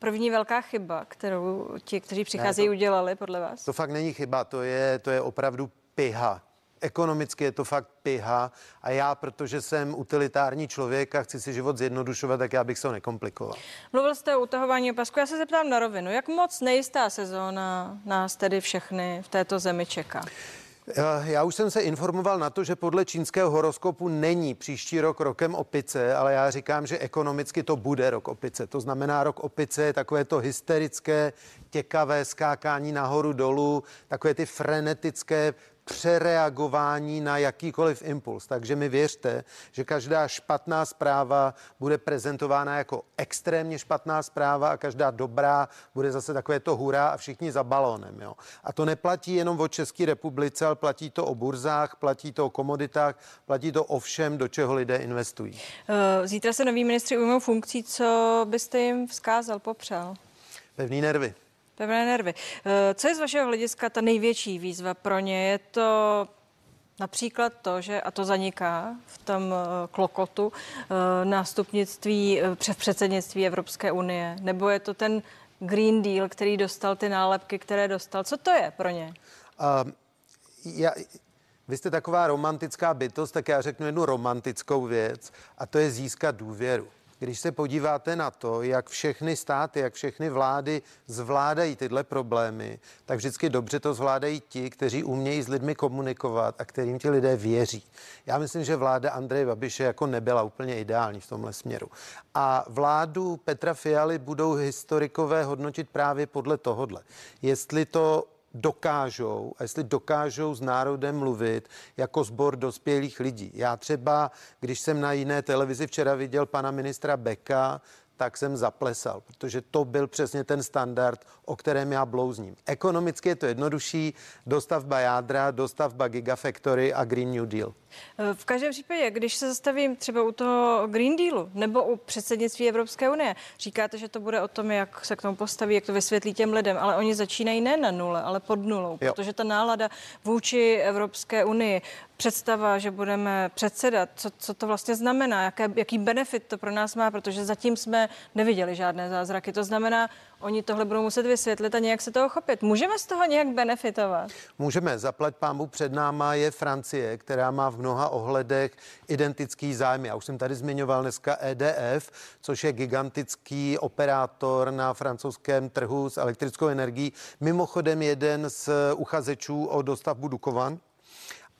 první velká chyba, kterou ti, kteří přicházejí, ne, to, udělali podle vás? To fakt není chyba, to je, to je opravdu piha. Ekonomicky je to fakt piha a já, protože jsem utilitární člověk a chci si život zjednodušovat, tak já bych se ho nekomplikoval. Mluvil jste o utahování opasku, já se zeptám na rovinu. Jak moc nejistá sezóna nás tedy všechny v této zemi čeká? Já už jsem se informoval na to, že podle čínského horoskopu není příští rok rokem opice, ale já říkám, že ekonomicky to bude rok opice. To znamená, rok opice je takové to hysterické, těkavé skákání nahoru dolů, takové ty frenetické přereagování na jakýkoliv impuls. Takže mi věřte, že každá špatná zpráva bude prezentována jako extrémně špatná zpráva a každá dobrá bude zase takové to hurá a všichni za balónem. Jo. A to neplatí jenom o České republice, ale platí to o burzách, platí to o komoditách, platí to o všem, do čeho lidé investují. Eh, zítra se noví ministři ujmou funkcí. Co byste jim vzkázal, popřál? Pevný nervy. Pevné nervy. Eh, co je z vašeho hlediska ta největší výzva pro ně? Je to Například to, že, a to zaniká v tom eh, klokotu, eh, nástupnictví před předsednictví Evropské unie, nebo je to ten Green Deal, který dostal ty nálepky, které dostal. Co to je pro ně? Uh, já, vy jste taková romantická bytost, tak já řeknu jednu romantickou věc a to je získat důvěru. Když se podíváte na to, jak všechny státy, jak všechny vlády zvládají tyhle problémy, tak vždycky dobře to zvládají ti, kteří umějí s lidmi komunikovat a kterým ti lidé věří. Já myslím, že vláda Andreje Babiše jako nebyla úplně ideální v tomhle směru. A vládu Petra Fialy budou historikové hodnotit právě podle tohodle. Jestli to dokážou a jestli dokážou s národem mluvit jako sbor dospělých lidí. Já třeba, když jsem na jiné televizi včera viděl pana ministra Beka, tak jsem zaplesal, protože to byl přesně ten standard, o kterém já blouzním. Ekonomicky je to jednodušší, dostavba jádra, dostavba Gigafactory a Green New Deal. V každém případě, když se zastavím třeba u toho Green Dealu nebo u předsednictví Evropské unie, říkáte, že to bude o tom, jak se k tomu postaví, jak to vysvětlí těm lidem, ale oni začínají ne na nule, ale pod nulou, jo. protože ta nálada vůči Evropské unii, představa, že budeme předsedat, co, co to vlastně znamená, jaké, jaký benefit to pro nás má, protože zatím jsme neviděli žádné zázraky. To znamená, Oni tohle budou muset vysvětlit a nějak se toho chopit. Můžeme z toho nějak benefitovat? Můžeme. Zaplať pámu před náma je Francie, která má v mnoha ohledech identický zájmy. Já už jsem tady zmiňoval dneska EDF, což je gigantický operátor na francouzském trhu s elektrickou energií. Mimochodem jeden z uchazečů o dostavbu Dukovan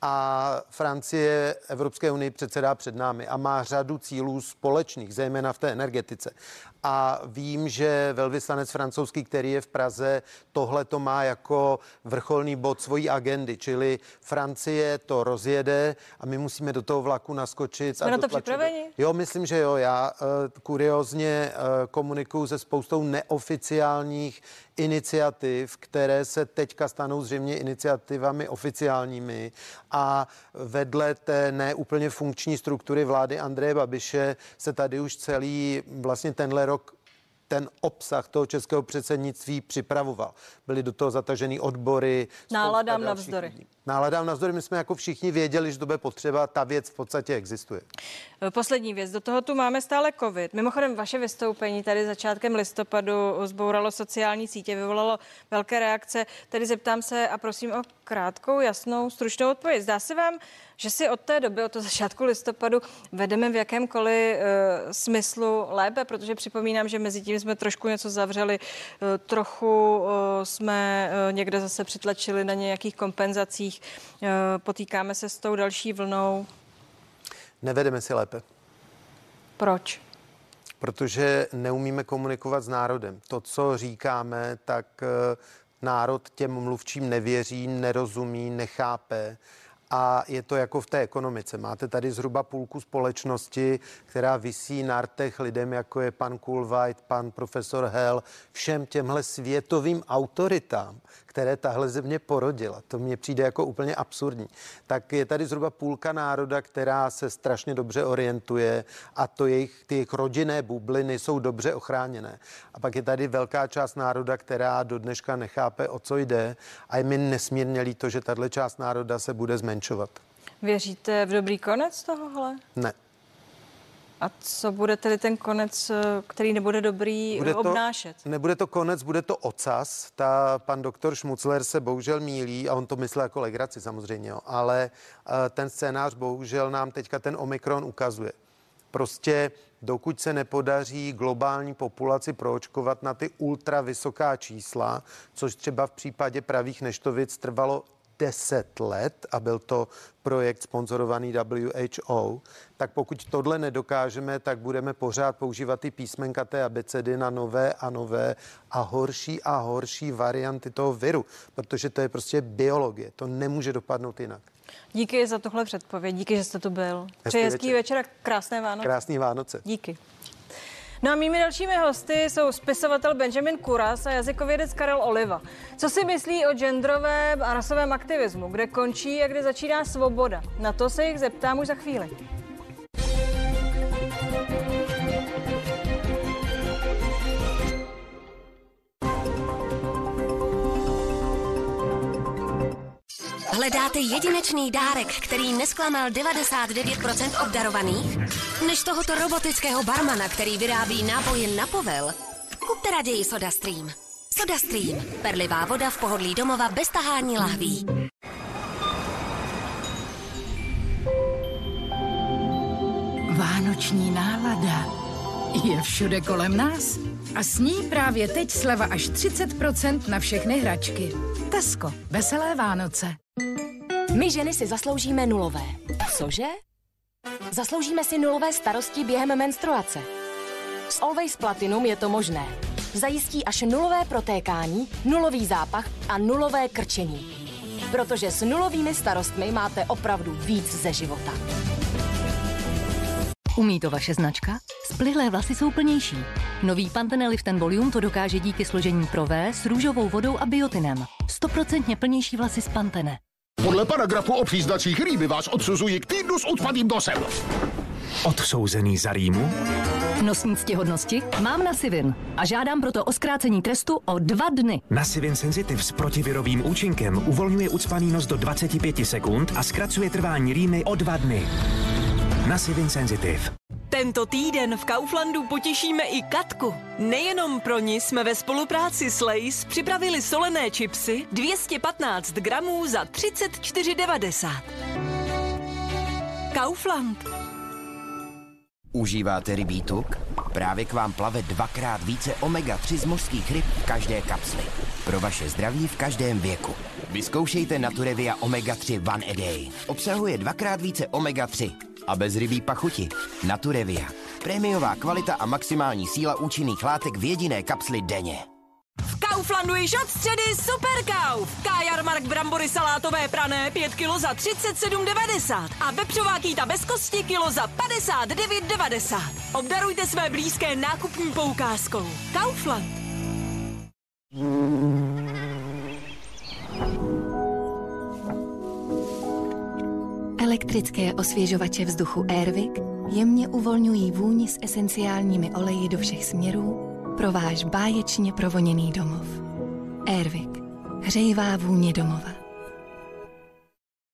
a Francie Evropské unii předsedá před námi a má řadu cílů společných, zejména v té energetice. A vím, že velvyslanec francouzský, který je v Praze, tohle to má jako vrcholný bod svojí agendy, čili Francie to rozjede a my musíme do toho vlaku naskočit. Jsme a na to dotlačit. připraveni? Jo, myslím, že jo. Já uh, kuriozně uh, komunikuju se spoustou neoficiálních iniciativ, které se teďka stanou zřejmě iniciativami oficiálními a vedle té neúplně funkční struktury vlády Andreje Babiše se tady už celý vlastně tenhle ten obsah toho českého předsednictví připravoval. Byly do toho zatažený odbory. Náladám navzdory. lidí. Náladám navzdory. My jsme jako všichni věděli, že to bude potřeba. Ta věc v podstatě existuje. Poslední věc, do toho tu máme stále covid. Mimochodem, vaše vystoupení tady začátkem listopadu zbouralo sociální sítě, vyvolalo velké reakce. Tedy zeptám se a prosím o krátkou, jasnou, stručnou odpověď. Zdá se vám, že si od té doby, od toho začátku listopadu, vedeme v jakémkoliv uh, smyslu lépe, protože připomínám, že mezi tím jsme trošku něco zavřeli, uh, trochu uh, jsme uh, někde zase přitlačili na nějakých kompenzacích, uh, potýkáme se s tou další vlnou. Nevedeme si lépe. Proč? Protože neumíme komunikovat s národem. To, co říkáme, tak eh, národ těm mluvčím nevěří, nerozumí, nechápe. A je to jako v té ekonomice. Máte tady zhruba půlku společnosti, která vysí na rtech lidem, jako je pan Kulvajt, pan profesor Hell, všem těmhle světovým autoritám, které tahle země porodila. To mně přijde jako úplně absurdní. Tak je tady zhruba půlka národa, která se strašně dobře orientuje a to jejich, ty jejich rodinné bubliny jsou dobře ochráněné. A pak je tady velká část národa, která do dneška nechápe, o co jde a je mi nesmírně líto, že tahle část národa se bude zmenšovat. Věříte v dobrý konec tohohle? Ne. A co bude tedy ten konec, eh, který nebude dobrý, Bude to, obnášet? Nebude to konec, bude to ocas. Ta, pan doktor Šmucler se bohužel mílí a on to myslel jako legraci samozřejmě, jo, ale uh, ten scénář bohužel nám teďka ten Omikron ukazuje. Prostě dokud se nepodaří globální populaci proočkovat na ty ultra vysoká čísla, což třeba v případě pravých neštovic trvalo 10 let a byl to projekt sponzorovaný WHO, tak pokud tohle nedokážeme, tak budeme pořád používat ty písmenka té abecedy na nové a nové a horší a horší varianty toho viru, protože to je prostě biologie, to nemůže dopadnout jinak. Díky za tohle předpověď, díky, že jste tu byl. Přeji hezký večer a krásné Vánoce. Krásný Vánoce. Díky. No a mými dalšími hosty jsou spisovatel Benjamin Kuras a jazykovědec Karel Oliva. Co si myslí o genderovém a rasovém aktivismu? Kde končí a kde začíná svoboda? Na to se jich zeptám už za chvíli. Hledáte jedinečný dárek, který nesklamal 99% obdarovaných? Než tohoto robotického barmana, který vyrábí nápoje na povel? Kupte raději SodaStream. SodaStream. Perlivá voda v pohodlí domova bez tahání lahví. Vánoční nálada je všude kolem nás. A s ní právě teď sleva až 30% na všechny hračky. Tesko. Veselé Vánoce. My ženy si zasloužíme nulové. Cože? Zasloužíme si nulové starosti během menstruace. S Always Platinum je to možné. Zajistí až nulové protékání, nulový zápach a nulové krčení. Protože s nulovými starostmi máte opravdu víc ze života. Umí to vaše značka? Splihlé vlasy jsou plnější. Nový Pantene Lift Volume to dokáže díky složení Pro V s růžovou vodou a biotinem. Stoprocentně plnější vlasy z Pantene. Podle paragrafu o příznacích rýmy vás odsuzuji k týdnu s odpadním nosem. Odsouzený za rýmu? Nosní ctihodnosti mám na Sivin a žádám proto o zkrácení trestu o dva dny. Na Sivin Sensitive s protivirovým účinkem uvolňuje ucpaný nos do 25 sekund a zkracuje trvání rýmy o dva dny. Na Sivin Sensitive. Tento týden v Kauflandu potěšíme i Katku. Nejenom pro ní jsme ve spolupráci s Lays připravili solené čipsy 215 gramů za 34,90. Kaufland. Užíváte rybí tuk? Právě k vám plave dvakrát více omega-3 z mořských ryb v každé kapsli. Pro vaše zdraví v každém věku. Vyzkoušejte Naturevia Omega-3 One a Day. Obsahuje dvakrát více omega-3 a bez rybí pachuti. Naturevia. Prémiová kvalita a maximální síla účinných látek v jediné kapsli denně. V Kauflandu již od středy Super Kauf. Kajarmark brambory salátové prané 5 kg za 37,90 a vepřová kýta bez kosti kilo za 59,90. Obdarujte své blízké nákupní poukázkou. Kaufland. Elektrické osvěžovače vzduchu Airwick jemně uvolňují vůni s esenciálními oleji do všech směrů pro váš báječně provoněný domov. Airwick. Hřejivá vůně domova.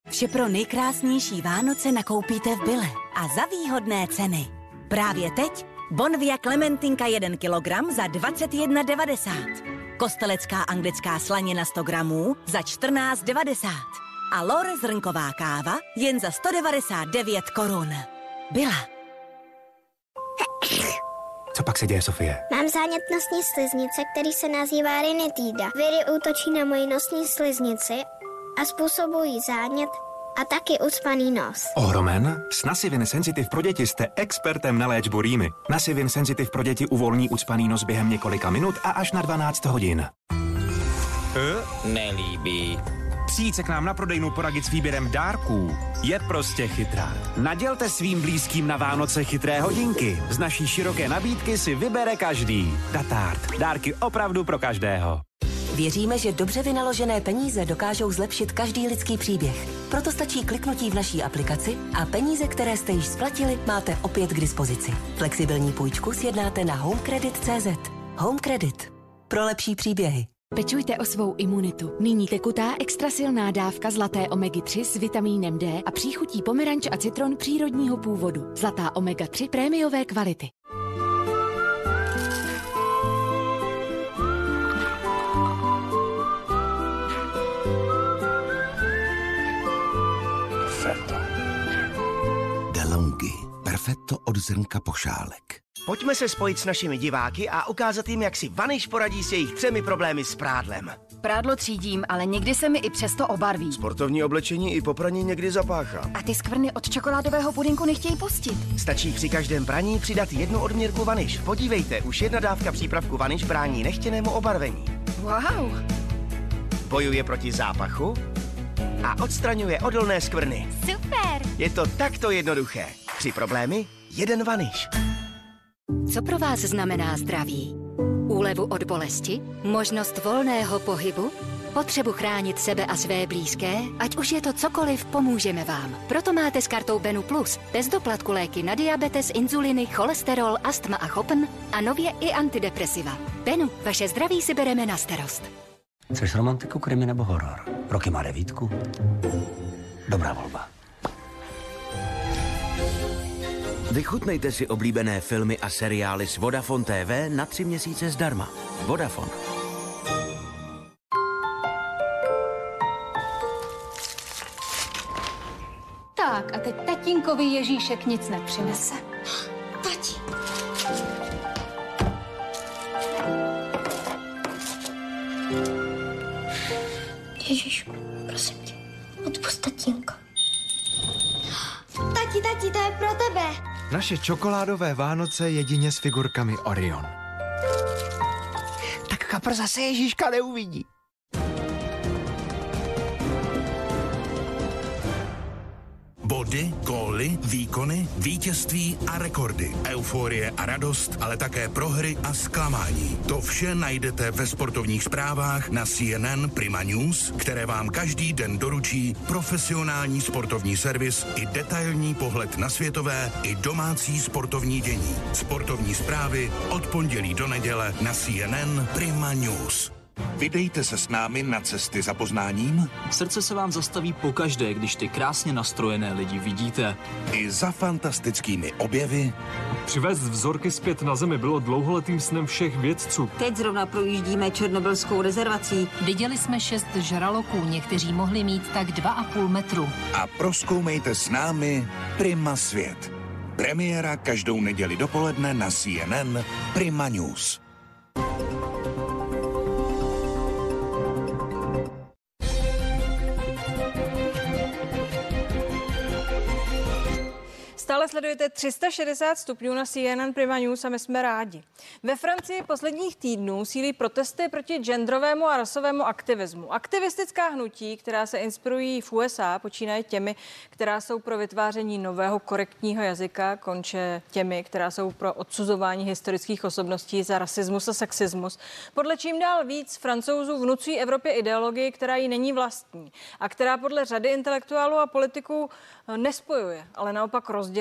Vše pro nejkrásnější Vánoce nakoupíte v Bile a za výhodné ceny. Právě teď Bonvia Klementinka 1 kg za 21,90. Kostelecká anglická slanina 100 gramů za 14,90. A Lore zrnková káva jen za 199 korun. Byla. Co pak se děje, Sofie? Mám zánět nosní sliznice, který se nazývá rinitída. Viry útočí na moji nosní sliznici a způsobují zánět a taky ucpaný nos. Ohromen? S Nasivin Sensitive pro děti jste expertem na léčbu rýmy. Nasivin Sensitive pro děti uvolní ucpaný nos během několika minut a až na 12 hodin. Nelíbí. Přijít se k nám na prodejnu poradit s výběrem dárků je prostě chytrá. Nadělte svým blízkým na Vánoce chytré hodinky. Z naší široké nabídky si vybere každý. Datard. Dárky opravdu pro každého. Věříme, že dobře vynaložené peníze dokážou zlepšit každý lidský příběh. Proto stačí kliknutí v naší aplikaci a peníze, které jste již splatili, máte opět k dispozici. Flexibilní půjčku sjednáte na homecredit.cz. Home Credit. Pro lepší příběhy. Pečujte o svou imunitu. Nyní tekutá extra silná dávka zlaté omega 3 s vitamínem D a příchutí pomeranč a citron přírodního původu. Zlatá omega 3 prémiové kvality. Perfetto. DeLonghi. Perfetto od zrnka pošálek. Pojďme se spojit s našimi diváky a ukázat jim, jak si Vaniš poradí s jejich třemi problémy s prádlem. Prádlo třídím, ale někdy se mi i přesto obarví. Sportovní oblečení i po praní někdy zapáchá. A ty skvrny od čokoládového pudinku nechtějí pustit. Stačí při každém praní přidat jednu odměrku Vaniš. Podívejte, už jedna dávka přípravku Vaniš brání nechtěnému obarvení. Wow. Bojuje proti zápachu a odstraňuje odolné skvrny. Super. Je to takto jednoduché. Tři problémy, jeden Vaniš. Co pro vás znamená zdraví? Úlevu od bolesti? Možnost volného pohybu? Potřebu chránit sebe a své blízké? Ať už je to cokoliv, pomůžeme vám. Proto máte s kartou Benu Plus bez doplatku léky na diabetes, inzuliny, cholesterol, astma a chopn a nově i antidepresiva. Benu, vaše zdraví si bereme na starost. Chceš romantiku, krimi nebo horor? Roky má devítku? Dobrá volba. Vychutnejte si oblíbené filmy a seriály s Vodafone TV na tři měsíce zdarma. Vodafone. Tak a teď tatínkovi Ježíšek nic nepřinese. Tati. Ježíš, prosím tě, odpust tatínka. Tati, tati, to je pro tebe. Naše čokoládové Vánoce jedině s figurkami Orion. Tak kapr zase Ježíška neuvidí. Body, góly, výkony, vítězství a rekordy, euforie a radost, ale také prohry a zklamání. To vše najdete ve sportovních zprávách na CNN Prima News, které vám každý den doručí profesionální sportovní servis i detailní pohled na světové i domácí sportovní dění. Sportovní zprávy od pondělí do neděle na CNN Prima News. Vydejte se s námi na cesty za poznáním Srdce se vám zastaví pokaždé, když ty krásně nastrojené lidi vidíte. i za fantastickými objevy Přivést vzorky zpět na Zemi bylo dlouholetým snem všech vědců. Teď zrovna projíždíme černobylskou rezervací. Viděli jsme šest žraloků, někteří mohli mít tak dva a půl metru. a proskoumejte s námi Prima Svět. Premiéra každou neděli dopoledne na CNN Prima News. Stále sledujete 360 stupňů na CNN Prima News a my jsme rádi. Ve Francii posledních týdnů sílí protesty proti genderovému a rasovému aktivismu. Aktivistická hnutí, která se inspirují v USA, počínají těmi, která jsou pro vytváření nového korektního jazyka, konče těmi, která jsou pro odsuzování historických osobností za rasismus a sexismus. Podle čím dál víc francouzů vnucují Evropě ideologii, která jí není vlastní a která podle řady intelektuálů a politiků nespojuje, ale naopak rozděluje.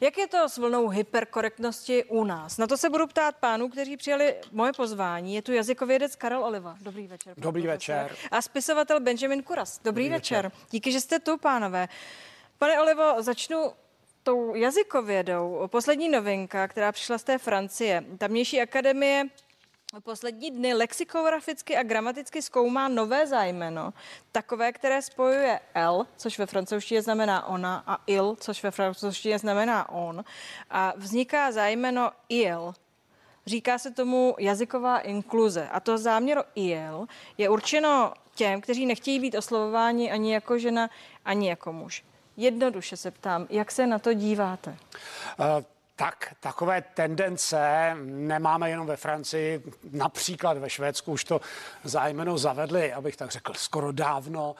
Jak je to s vlnou hyperkorektnosti u nás? Na to se budu ptát pánů, kteří přijali moje pozvání. Je tu jazykovědec Karel Oliva. Dobrý večer. Dobrý večer. A spisovatel Benjamin Kuras. Dobrý, Dobrý večer. večer. Díky, že jste tu, pánové. Pane Olivo, začnu tou jazykovědou. Poslední novinka, která přišla z té Francie. Tamnější akademie poslední dny lexikograficky a gramaticky zkoumá nové zájmeno, takové, které spojuje L, což ve francouzštině znamená ona, a il, což ve francouzštině znamená on. A vzniká zájmeno il. Říká se tomu jazyková inkluze. A to záměr il je určeno těm, kteří nechtějí být oslovováni ani jako žena, ani jako muž. Jednoduše se ptám, jak se na to díváte? Uh tak takové tendence nemáme jenom ve Francii, například ve Švédsku už to zájmeno zavedli, abych tak řekl, skoro dávno.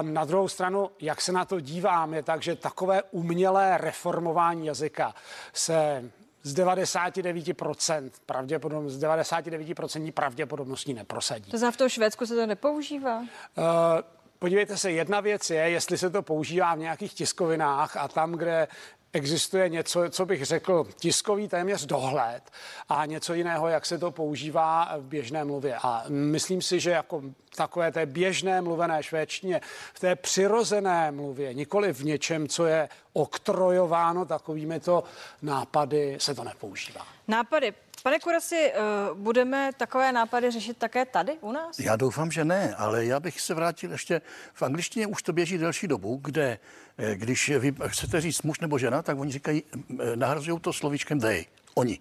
Um, na druhou stranu, jak se na to dívám, je tak, že takové umělé reformování jazyka se z 99% pravděpodobně, z 99% pravděpodobností neprosadí. To znamená, v tom Švédsku se to nepoužívá? Uh, Podívejte se, jedna věc je, jestli se to používá v nějakých tiskovinách a tam, kde existuje něco, co bych řekl, tiskový téměř dohled a něco jiného, jak se to používá v běžné mluvě. A myslím si, že jako takové té běžné mluvené švédštině, v té přirozené mluvě, nikoli v něčem, co je oktrojováno takovými to nápady, se to nepoužívá. Nápady. Pane Kurasi, uh, budeme takové nápady řešit také tady u nás? Já doufám, že ne, ale já bych se vrátil ještě. V angličtině už to běží delší dobu, kde eh, když vy chcete říct muž nebo žena, tak oni říkají, eh, nahrazují to slovíčkem they, oni.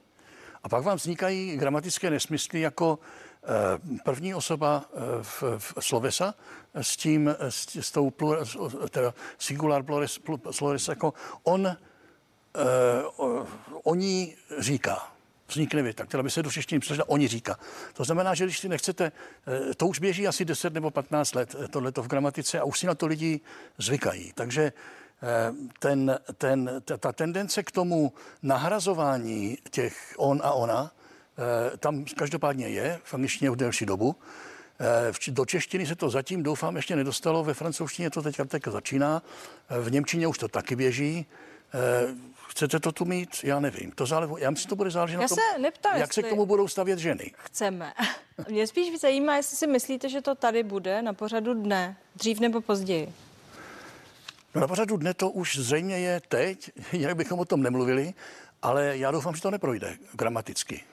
A pak vám vznikají gramatické nesmysly jako první osoba v, v slovesa s tím, s, s tou plura, teda singular plures, plures jako on, uh, oni říká vznikne věta, která by se do češtiny přešla, oni říká. To znamená, že když si nechcete, eh, to už běží asi 10 nebo 15 let, eh, tohleto v gramatice a už si na to lidi zvykají. Takže eh, ten, ten, ta, ta tendence k tomu nahrazování těch on a ona, tam každopádně je, v angličtině v delší dobu. Do češtiny se to zatím, doufám, ještě nedostalo, ve francouzštině to teďka, teďka začíná, v Němčině už to taky běží. Chcete to tu mít? Já nevím. To záleží, já myslím, to bude záležet já na tom, se neptám, jak se k tomu budou stavět ženy. Chceme. Mě spíš zajímá, jestli si myslíte, že to tady bude na pořadu dne, dřív nebo později. No na pořadu dne to už zřejmě je teď, jinak bychom o tom nemluvili, ale já doufám, že to neprojde gramaticky.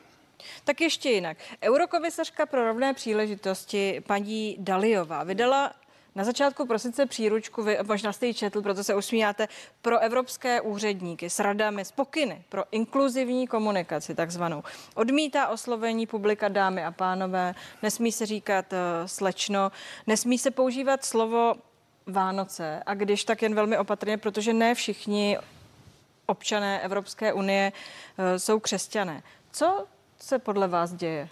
Tak ještě jinak. Eurokomisařka pro rovné příležitosti paní Daliová vydala na začátku prosince příručku, vy možná jste ji četl, proto se usmíváte, pro evropské úředníky s radami, s pokyny pro inkluzivní komunikaci takzvanou. Odmítá oslovení publika dámy a pánové, nesmí se říkat uh, slečno, nesmí se používat slovo Vánoce a když tak jen velmi opatrně, protože ne všichni občané Evropské unie uh, jsou křesťané. Co se podle vás děje?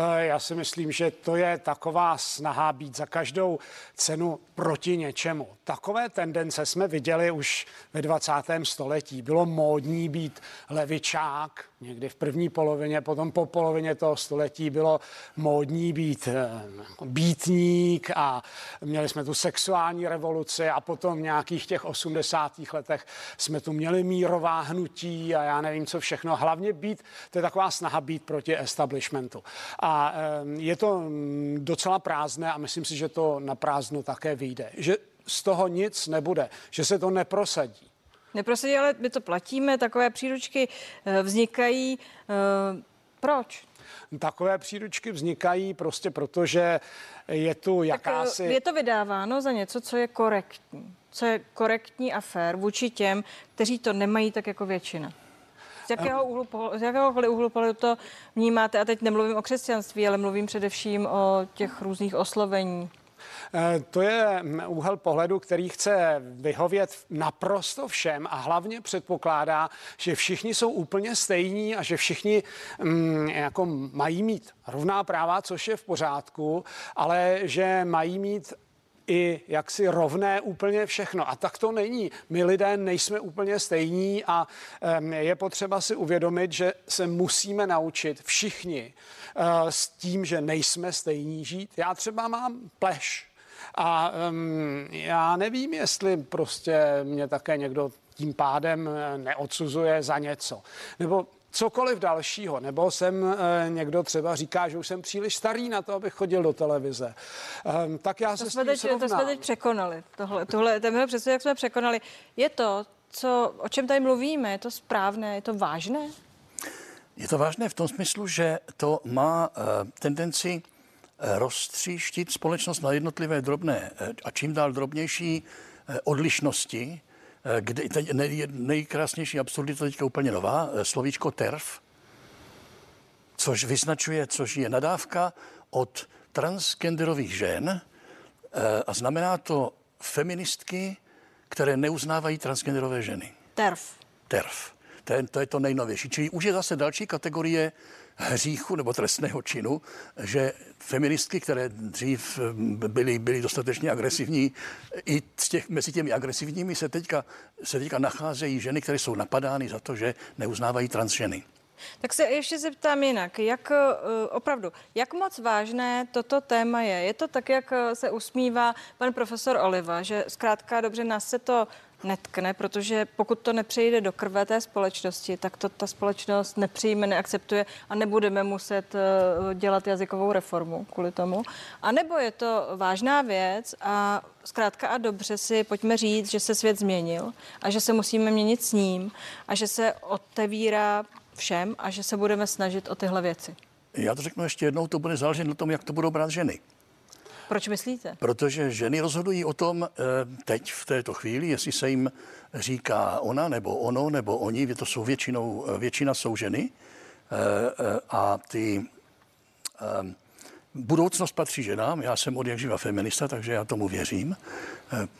Eh, já si myslím, že to je taková snaha být za každou cenu proti něčemu. Takové tendence jsme viděli už ve 20. století. Bylo módní být levičák, někdy v první polovině, potom po polovině toho století bylo módní být eh, býtník a měli jsme tu sexuální revoluci a potom v nějakých těch 80. letech jsme tu měli mírová hnutí a já nevím, co všechno. Hlavně být, to je taková snaha být proti establishmentu. A je to mm, docela prázdné a myslím si, že to na prázdno také vyjde. Že z toho nic nebude, že se to neprosadí. Neprosadí, ale my to platíme, takové příručky eh, vznikají. Eh, proč? Takové příručky vznikají prostě proto, že je tu jakási... Tak je to vydáváno za něco, co je korektní. Co je korektní a fér vůči těm, kteří to nemají tak jako většina. Z jakého úhlu, z jakéhokoliv úhlu pohledu to vnímáte? A teď nemluvím o křesťanství, ale mluvím především o těch různých oslovení. Eh, to je mm, úhel pohledu, který chce vyhovět naprosto všem a hlavně předpokládá, že všichni jsou úplně stejní a že všichni mm, jako mají mít rovná práva, což je v pořádku, ale že mají mít i jaksi rovné úplně všechno. A tak to není. My lidé nejsme úplně stejní a je potřeba si uvědomit, že se musíme naučit všichni eh, s tím, že nejsme stejní žít. Já třeba mám pleš a já nevím, jestli prostě mě také někdo tím pádem eh, neodsuzuje za něco. Nebo cokoliv dalšího. Nebo jsem e, někdo třeba říká, že už jsem příliš starý na to, abych chodil do televize. E, tak já to se jsme s tím teď, srovnám. To jsme teď překonali. Tohle, tohle, tenhle přesně, jak jsme překonali. Je to, co, o čem tady mluvíme, je to správné, je to vážné? Je to vážné v tom smyslu, že to má uh, tendenci roztříštit společnost na jednotlivé drobné a čím dál drobnější odlišnosti, kde teď nej, nejkrásnější absurdita teďka úplně nová, slovíčko TERF, což vyznačuje, což je nadávka od transgenderových žen a znamená to feministky, které neuznávají transgenderové ženy. TERF. TERF. To je, to je to nejnovější. Čili už je zase další kategorie hříchu nebo trestného činu, že feministky, které dřív byly, byly dostatečně agresivní, i z těch, mezi těmi agresivními se teďka, se teďka nacházejí ženy, které jsou napadány za to, že neuznávají transženy. Tak se ještě zeptám jinak, jak eh, opravdu, jak moc vážné toto téma je? Je to tak, jak eh, se usmívá pan profesor Oliva, že zkrátka dobře nás se to netkne, protože pokud to nepřejde do krve té společnosti, tak to ta společnost nepřijme, neakceptuje a nebudeme muset eh, dělat jazykovou reformu kvůli tomu. A nebo je to vážná věc a zkrátka a dobře si pojďme říct, že se svět změnil a že se musíme měnit s ním a že se otevírá všem a že se budeme snažit o tyhle věci. Já to řeknu ještě jednou, to bude záležet na tom, jak to budou brát ženy. Proč myslíte? Protože ženy rozhodují o tom eh, teď, v této chvíli, jestli se jim říká ona, nebo ono, nebo oni, to jsou většinou, eh, většina jsou ženy eh, a ty budoucnost patří ženám. Já jsem od jak živa feminista, takže já tomu věřím.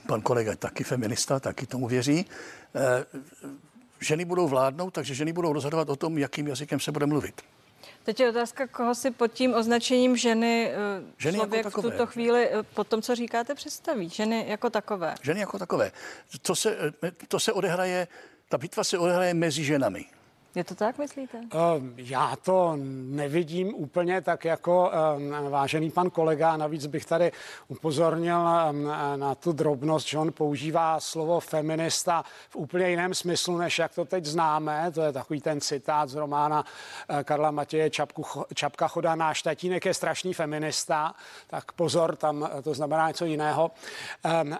Pan kolega je taky feminista, taky tomu věří. Ženy budou vládnout, takže ženy budou rozhodovat o tom, jakým jazykem se bude mluvit. Teď je otázka, koho si pod tím označením ženy, ženy člověk jako v tuto chvíli po tom, co říkáte, představí. Ženy jako takové. Ženy jako takové. To se, to se odehraje, ta bitva se odehraje mezi ženami. Je to tak, myslíte? Já to nevidím úplně tak jako vážený pan kolega. Navíc bych tady upozornil na tu drobnost, že on používá slovo feminista v úplně jiném smyslu, než jak to teď známe. To je takový ten citát z romána eh, Karla Matěje Čapku, Čapka choda. Náš tatínek je strašný feminista, tak pozor, tam to znamená něco jiného.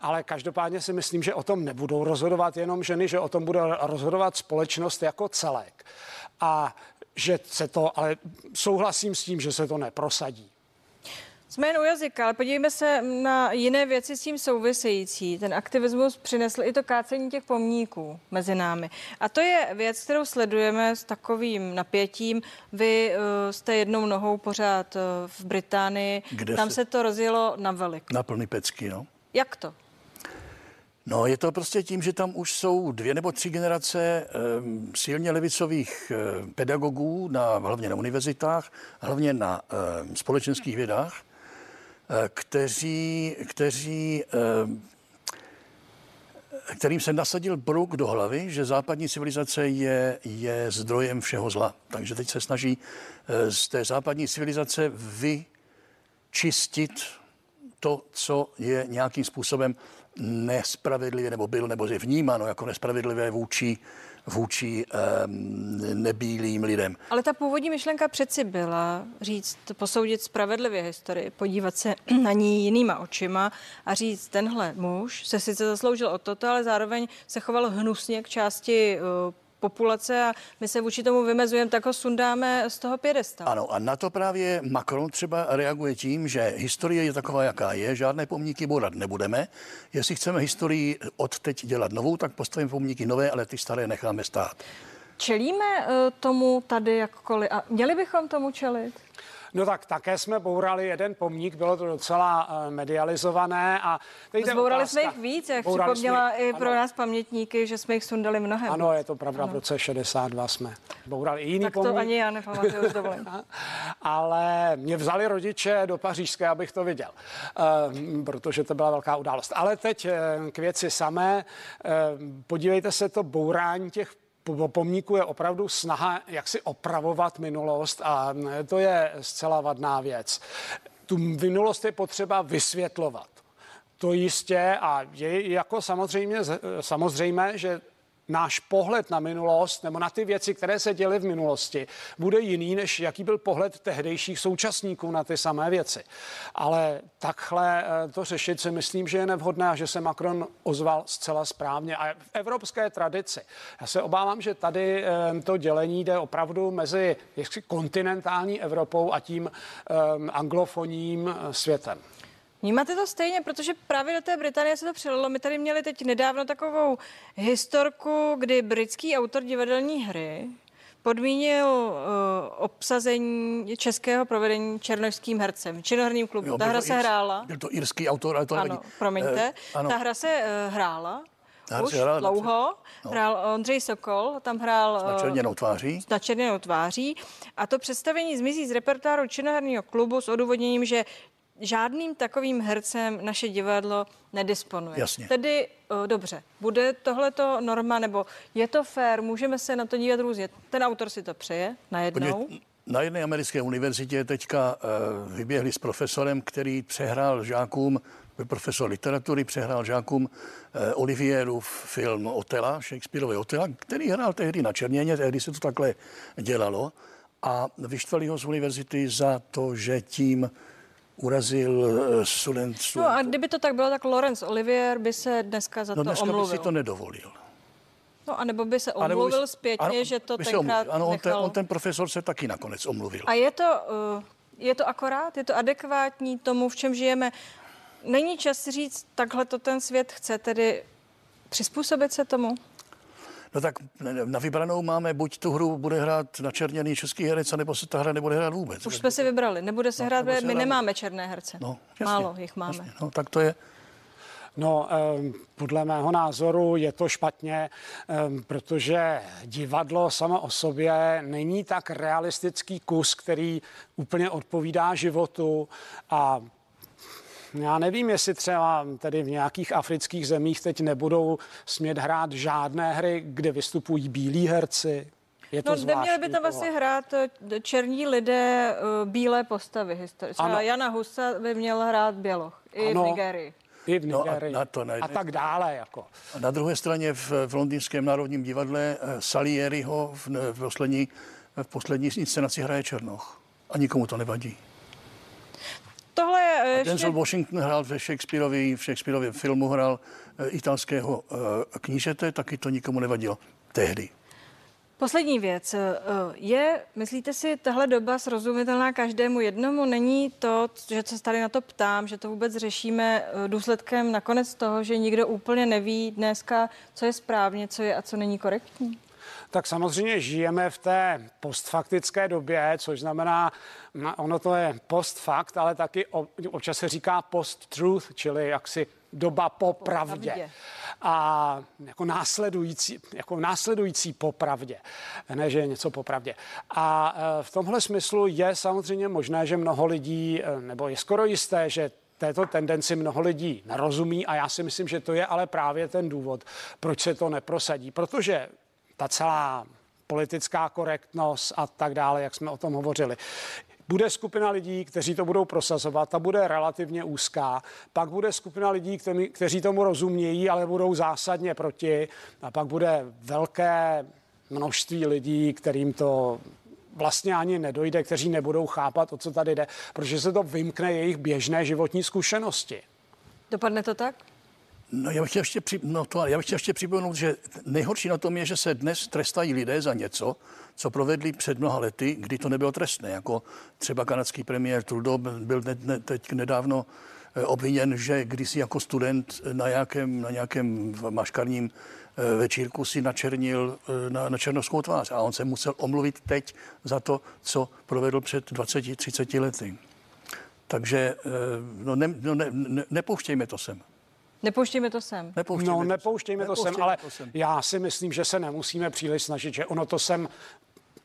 Ale každopádně si myslím, že o tom nebudou rozhodovat jenom ženy, že o tom bude rozhodovat společnost jako celek a že se to, ale souhlasím s tím, že se to neprosadí. Jsme jen u jazyka, ale podívejme se na jiné věci s tím související. Ten aktivismus přinesl i to kácení těch pomníků mezi námi. A to je věc, kterou sledujeme s takovým napětím. Vy uh, jste jednou nohou pořád uh, v Británii. Kde Tam se... se to rozjelo na velik. Na plný pecky, no. Jak to? No, je to prostě tím, že tam už jsou dvě nebo tři generace e, silně levicových e, pedagogů, na, hlavně na univerzitách, hlavně na e, společenských vědách, e, kteří, kteří e, kterým se nasadil brouk do hlavy, že západní civilizace je, je zdrojem všeho zla. Takže teď se snaží e, z té západní civilizace vyčistit to, co je nějakým způsobem nespravedlivé, nebo byl, nebo je vnímáno jako nespravedlivé vůči, vůči um, nebílým lidem. Ale ta původní myšlenka přeci byla říct, posoudit spravedlivě historii, podívat se na ní jinýma očima a říct, tenhle muž se sice zasloužil o toto, ale zároveň se choval hnusně k části uh, populace a my se vůči tomu vymezujeme, tak ho sundáme z toho pědesta. Ano, a na to právě Macron třeba reaguje tím, že historie je taková, jaká je, žádné pomníky bourat nebudeme. Jestli chceme historii od teď dělat novou, tak postavíme pomníky nové, ale ty staré necháme stát. Čelíme eh, tomu tady jakkoliv a měli bychom tomu čelit? No tak také jsme bourali jeden pomník, bylo to docela uh, medializované. A teď Zbourali jsme jich víc, jak bourali připomněla jsme, i pro ano. nás pamětníky, že jsme jich sundali mnohem. Ano, je to pravda, ano. v roce 62 jsme bourali i jiný tak pomník. to ani já nepamatuju, Ale mě vzali rodiče do Pařížské, abych to viděl, uh, protože to byla velká událost. Ale teď uh, k věci samé. Podívejte se, to bourání těch po pomníku je opravdu snaha, jak si opravovat minulost a to je zcela vadná věc. Tu minulost je potřeba vysvětlovat. To jistě a je jako samozřejmě samozřejmé, že náš pohled na minulost nebo na ty věci, které se děly v minulosti, bude jiný, než jaký byl pohled tehdejších současníků na ty samé věci. Ale takhle eh, to řešit si myslím, že je nevhodné a že se Macron ozval zcela správně. A v evropské tradici. Já se obávám, že tady eh, to dělení jde opravdu mezi kontinentální Evropou a tím eh, anglofonním světem. Vnímáte to stejně, protože právě do té Británie se to přelilo. My tady měli teď nedávno takovou historku, kdy britský autor divadelní hry podmínil uh, obsazení českého provedení černožským hercem, činoherním klubu. Jo, Ta hra se hrála. Byl to irský autor, ale to Ano, nevadí. promiňte. Uh, ano. Ta hra se uh, hrála. Ta už hrála, dlouho. No. Hrál Ondřej Sokol, tam hrál... S načerněnou tváří. S načerněnou tváří. A to představení zmizí z repertoáru činoherního klubu s odůvodněním, že žádným takovým hercem naše divadlo nedisponuje. Jasně. Tedy o, dobře, bude tohleto norma, nebo je to fér, můžeme se na to dívat různě. Ten autor si to přeje najednou. Podívej, na jedné americké univerzitě teďka uh, vyběhli s profesorem, který přehrál žákům, byl profesor literatury, přehrál žákům uh, Olivierův film Otela, Shakespeareový Otela, který hrál tehdy na Černěně, tehdy se to takhle dělalo a vyštvali ho z univerzity za to, že tím urazil eh, student, student. No a kdyby to tak bylo, tak Laurence Olivier by se dneska za no, to omluvil. by si to nedovolil. No a nebo by se omluvil by, zpětně, ano, že to tenkrát Ano, on ten, on ten profesor se taky nakonec omluvil. A je to, uh, je to akorát? Je to adekvátní tomu, v čem žijeme? Není čas říct, takhle to ten svět chce, tedy přizpůsobit se tomu? No tak na vybranou máme buď tu hru bude hrát na černěný český herec, nebo se ta hra nebude hrát vůbec. Už jsme si vybrali, nebude se no, hrát, my hrát... nemáme černé herce. No, jasně, Málo jich máme. Jasně, no, tak to je. No, podle mého názoru je to špatně, protože divadlo samo o sobě není tak realistický kus, který úplně odpovídá životu a já nevím, jestli třeba tedy v nějakých afrických zemích teď nebudou smět hrát žádné hry, kde vystupují bílí herci. Je to no, neměli by tam vlastně hrát eh, černí lidé uh, bílé postavy. Histori- třeba Jana Husa by měl hrát běloch i ano. v Nigerii i v Nigerii no a, na to a tak dále. Jako. A na druhé straně v, v Londýnském národním divadle eh, Salieriho v, v, poslední, v poslední inscenaci hraje Černoch. A nikomu to nevadí. Tohle je ještě... Denzel Washington hrál ve Shakespeareovi, v Shakespeareově filmu hrál e, italského e, knížete, taky to nikomu nevadilo tehdy. Poslední věc. Je, myslíte si, tahle doba srozumitelná každému jednomu? Není to, že se tady na to ptám, že to vůbec řešíme důsledkem nakonec toho, že nikdo úplně neví dneska, co je správně, co je a co není korektní? Tak samozřejmě žijeme v té postfaktické době, což znamená, ono to je postfakt, ale taky občas se říká post-truth, čili jaksi doba po pravdě. A jako následující, jako následující po pravdě. Ne, že je něco po pravdě. A e, v tomhle smyslu je samozřejmě možné, že mnoho lidí, e, nebo je skoro jisté, že této tendenci mnoho lidí nerozumí a já si myslím, že to je ale právě ten důvod, proč se to neprosadí. Protože ta celá politická korektnost a tak dále, jak jsme o tom hovořili. Bude skupina lidí, kteří to budou prosazovat, ta bude relativně úzká. Pak bude skupina lidí, kteří, kteří tomu rozumějí, ale budou zásadně proti. A pak bude velké množství lidí, kterým to vlastně ani nedojde, kteří nebudou chápat, o co tady jde, protože se to vymkne jejich běžné životní zkušenosti. Dopadne to tak? No, já bych chtěl ještě, při, no to, já bych chtěl ještě připomenout, že nejhorší na tom je, že se dnes trestají lidé za něco, co provedli před mnoha lety, kdy to nebylo trestné. Jako třeba kanadský premiér Trudeau byl ne, ne, teď nedávno eh, obviněn, že kdysi jako student na nějakém, na nějakém maškarním eh, večírku si načernil eh, na, na černovskou tvář a on se musel omluvit teď za to, co provedl před 20-30 lety. Takže no, ne, no, ne, ne, nepouštějme to sem. Nepouštíme to sem. Nepouštíme no, to nepouštějme to sem, Nepouštějme ale to sem. já si myslím, že se nemusíme příliš snažit, že ono to sem,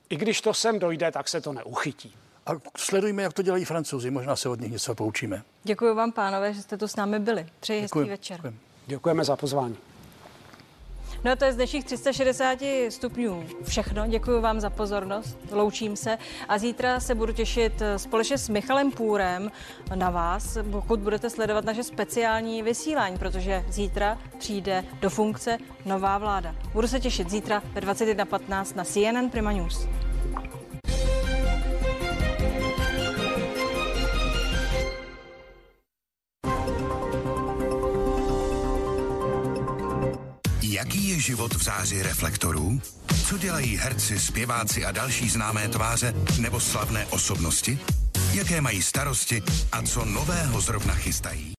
i když to sem dojde, tak se to neuchytí. A sledujme, jak to dělají francouzi, možná se od nich něco poučíme. Děkuji vám, pánové, že jste tu s námi byli. Přeji hezký Děkujem, večer. děkujem. Děkujeme za pozvání. No to je z dnešních 360 stupňů všechno. Děkuji vám za pozornost, loučím se a zítra se budu těšit společně s Michalem Půrem na vás, pokud budete sledovat naše speciální vysílání, protože zítra přijde do funkce nová vláda. Budu se těšit zítra ve 21.15 na CNN Prima News. Jaký je život v záři reflektorů? Co dělají herci, zpěváci a další známé tváře nebo slavné osobnosti? Jaké mají starosti a co nového zrovna chystají?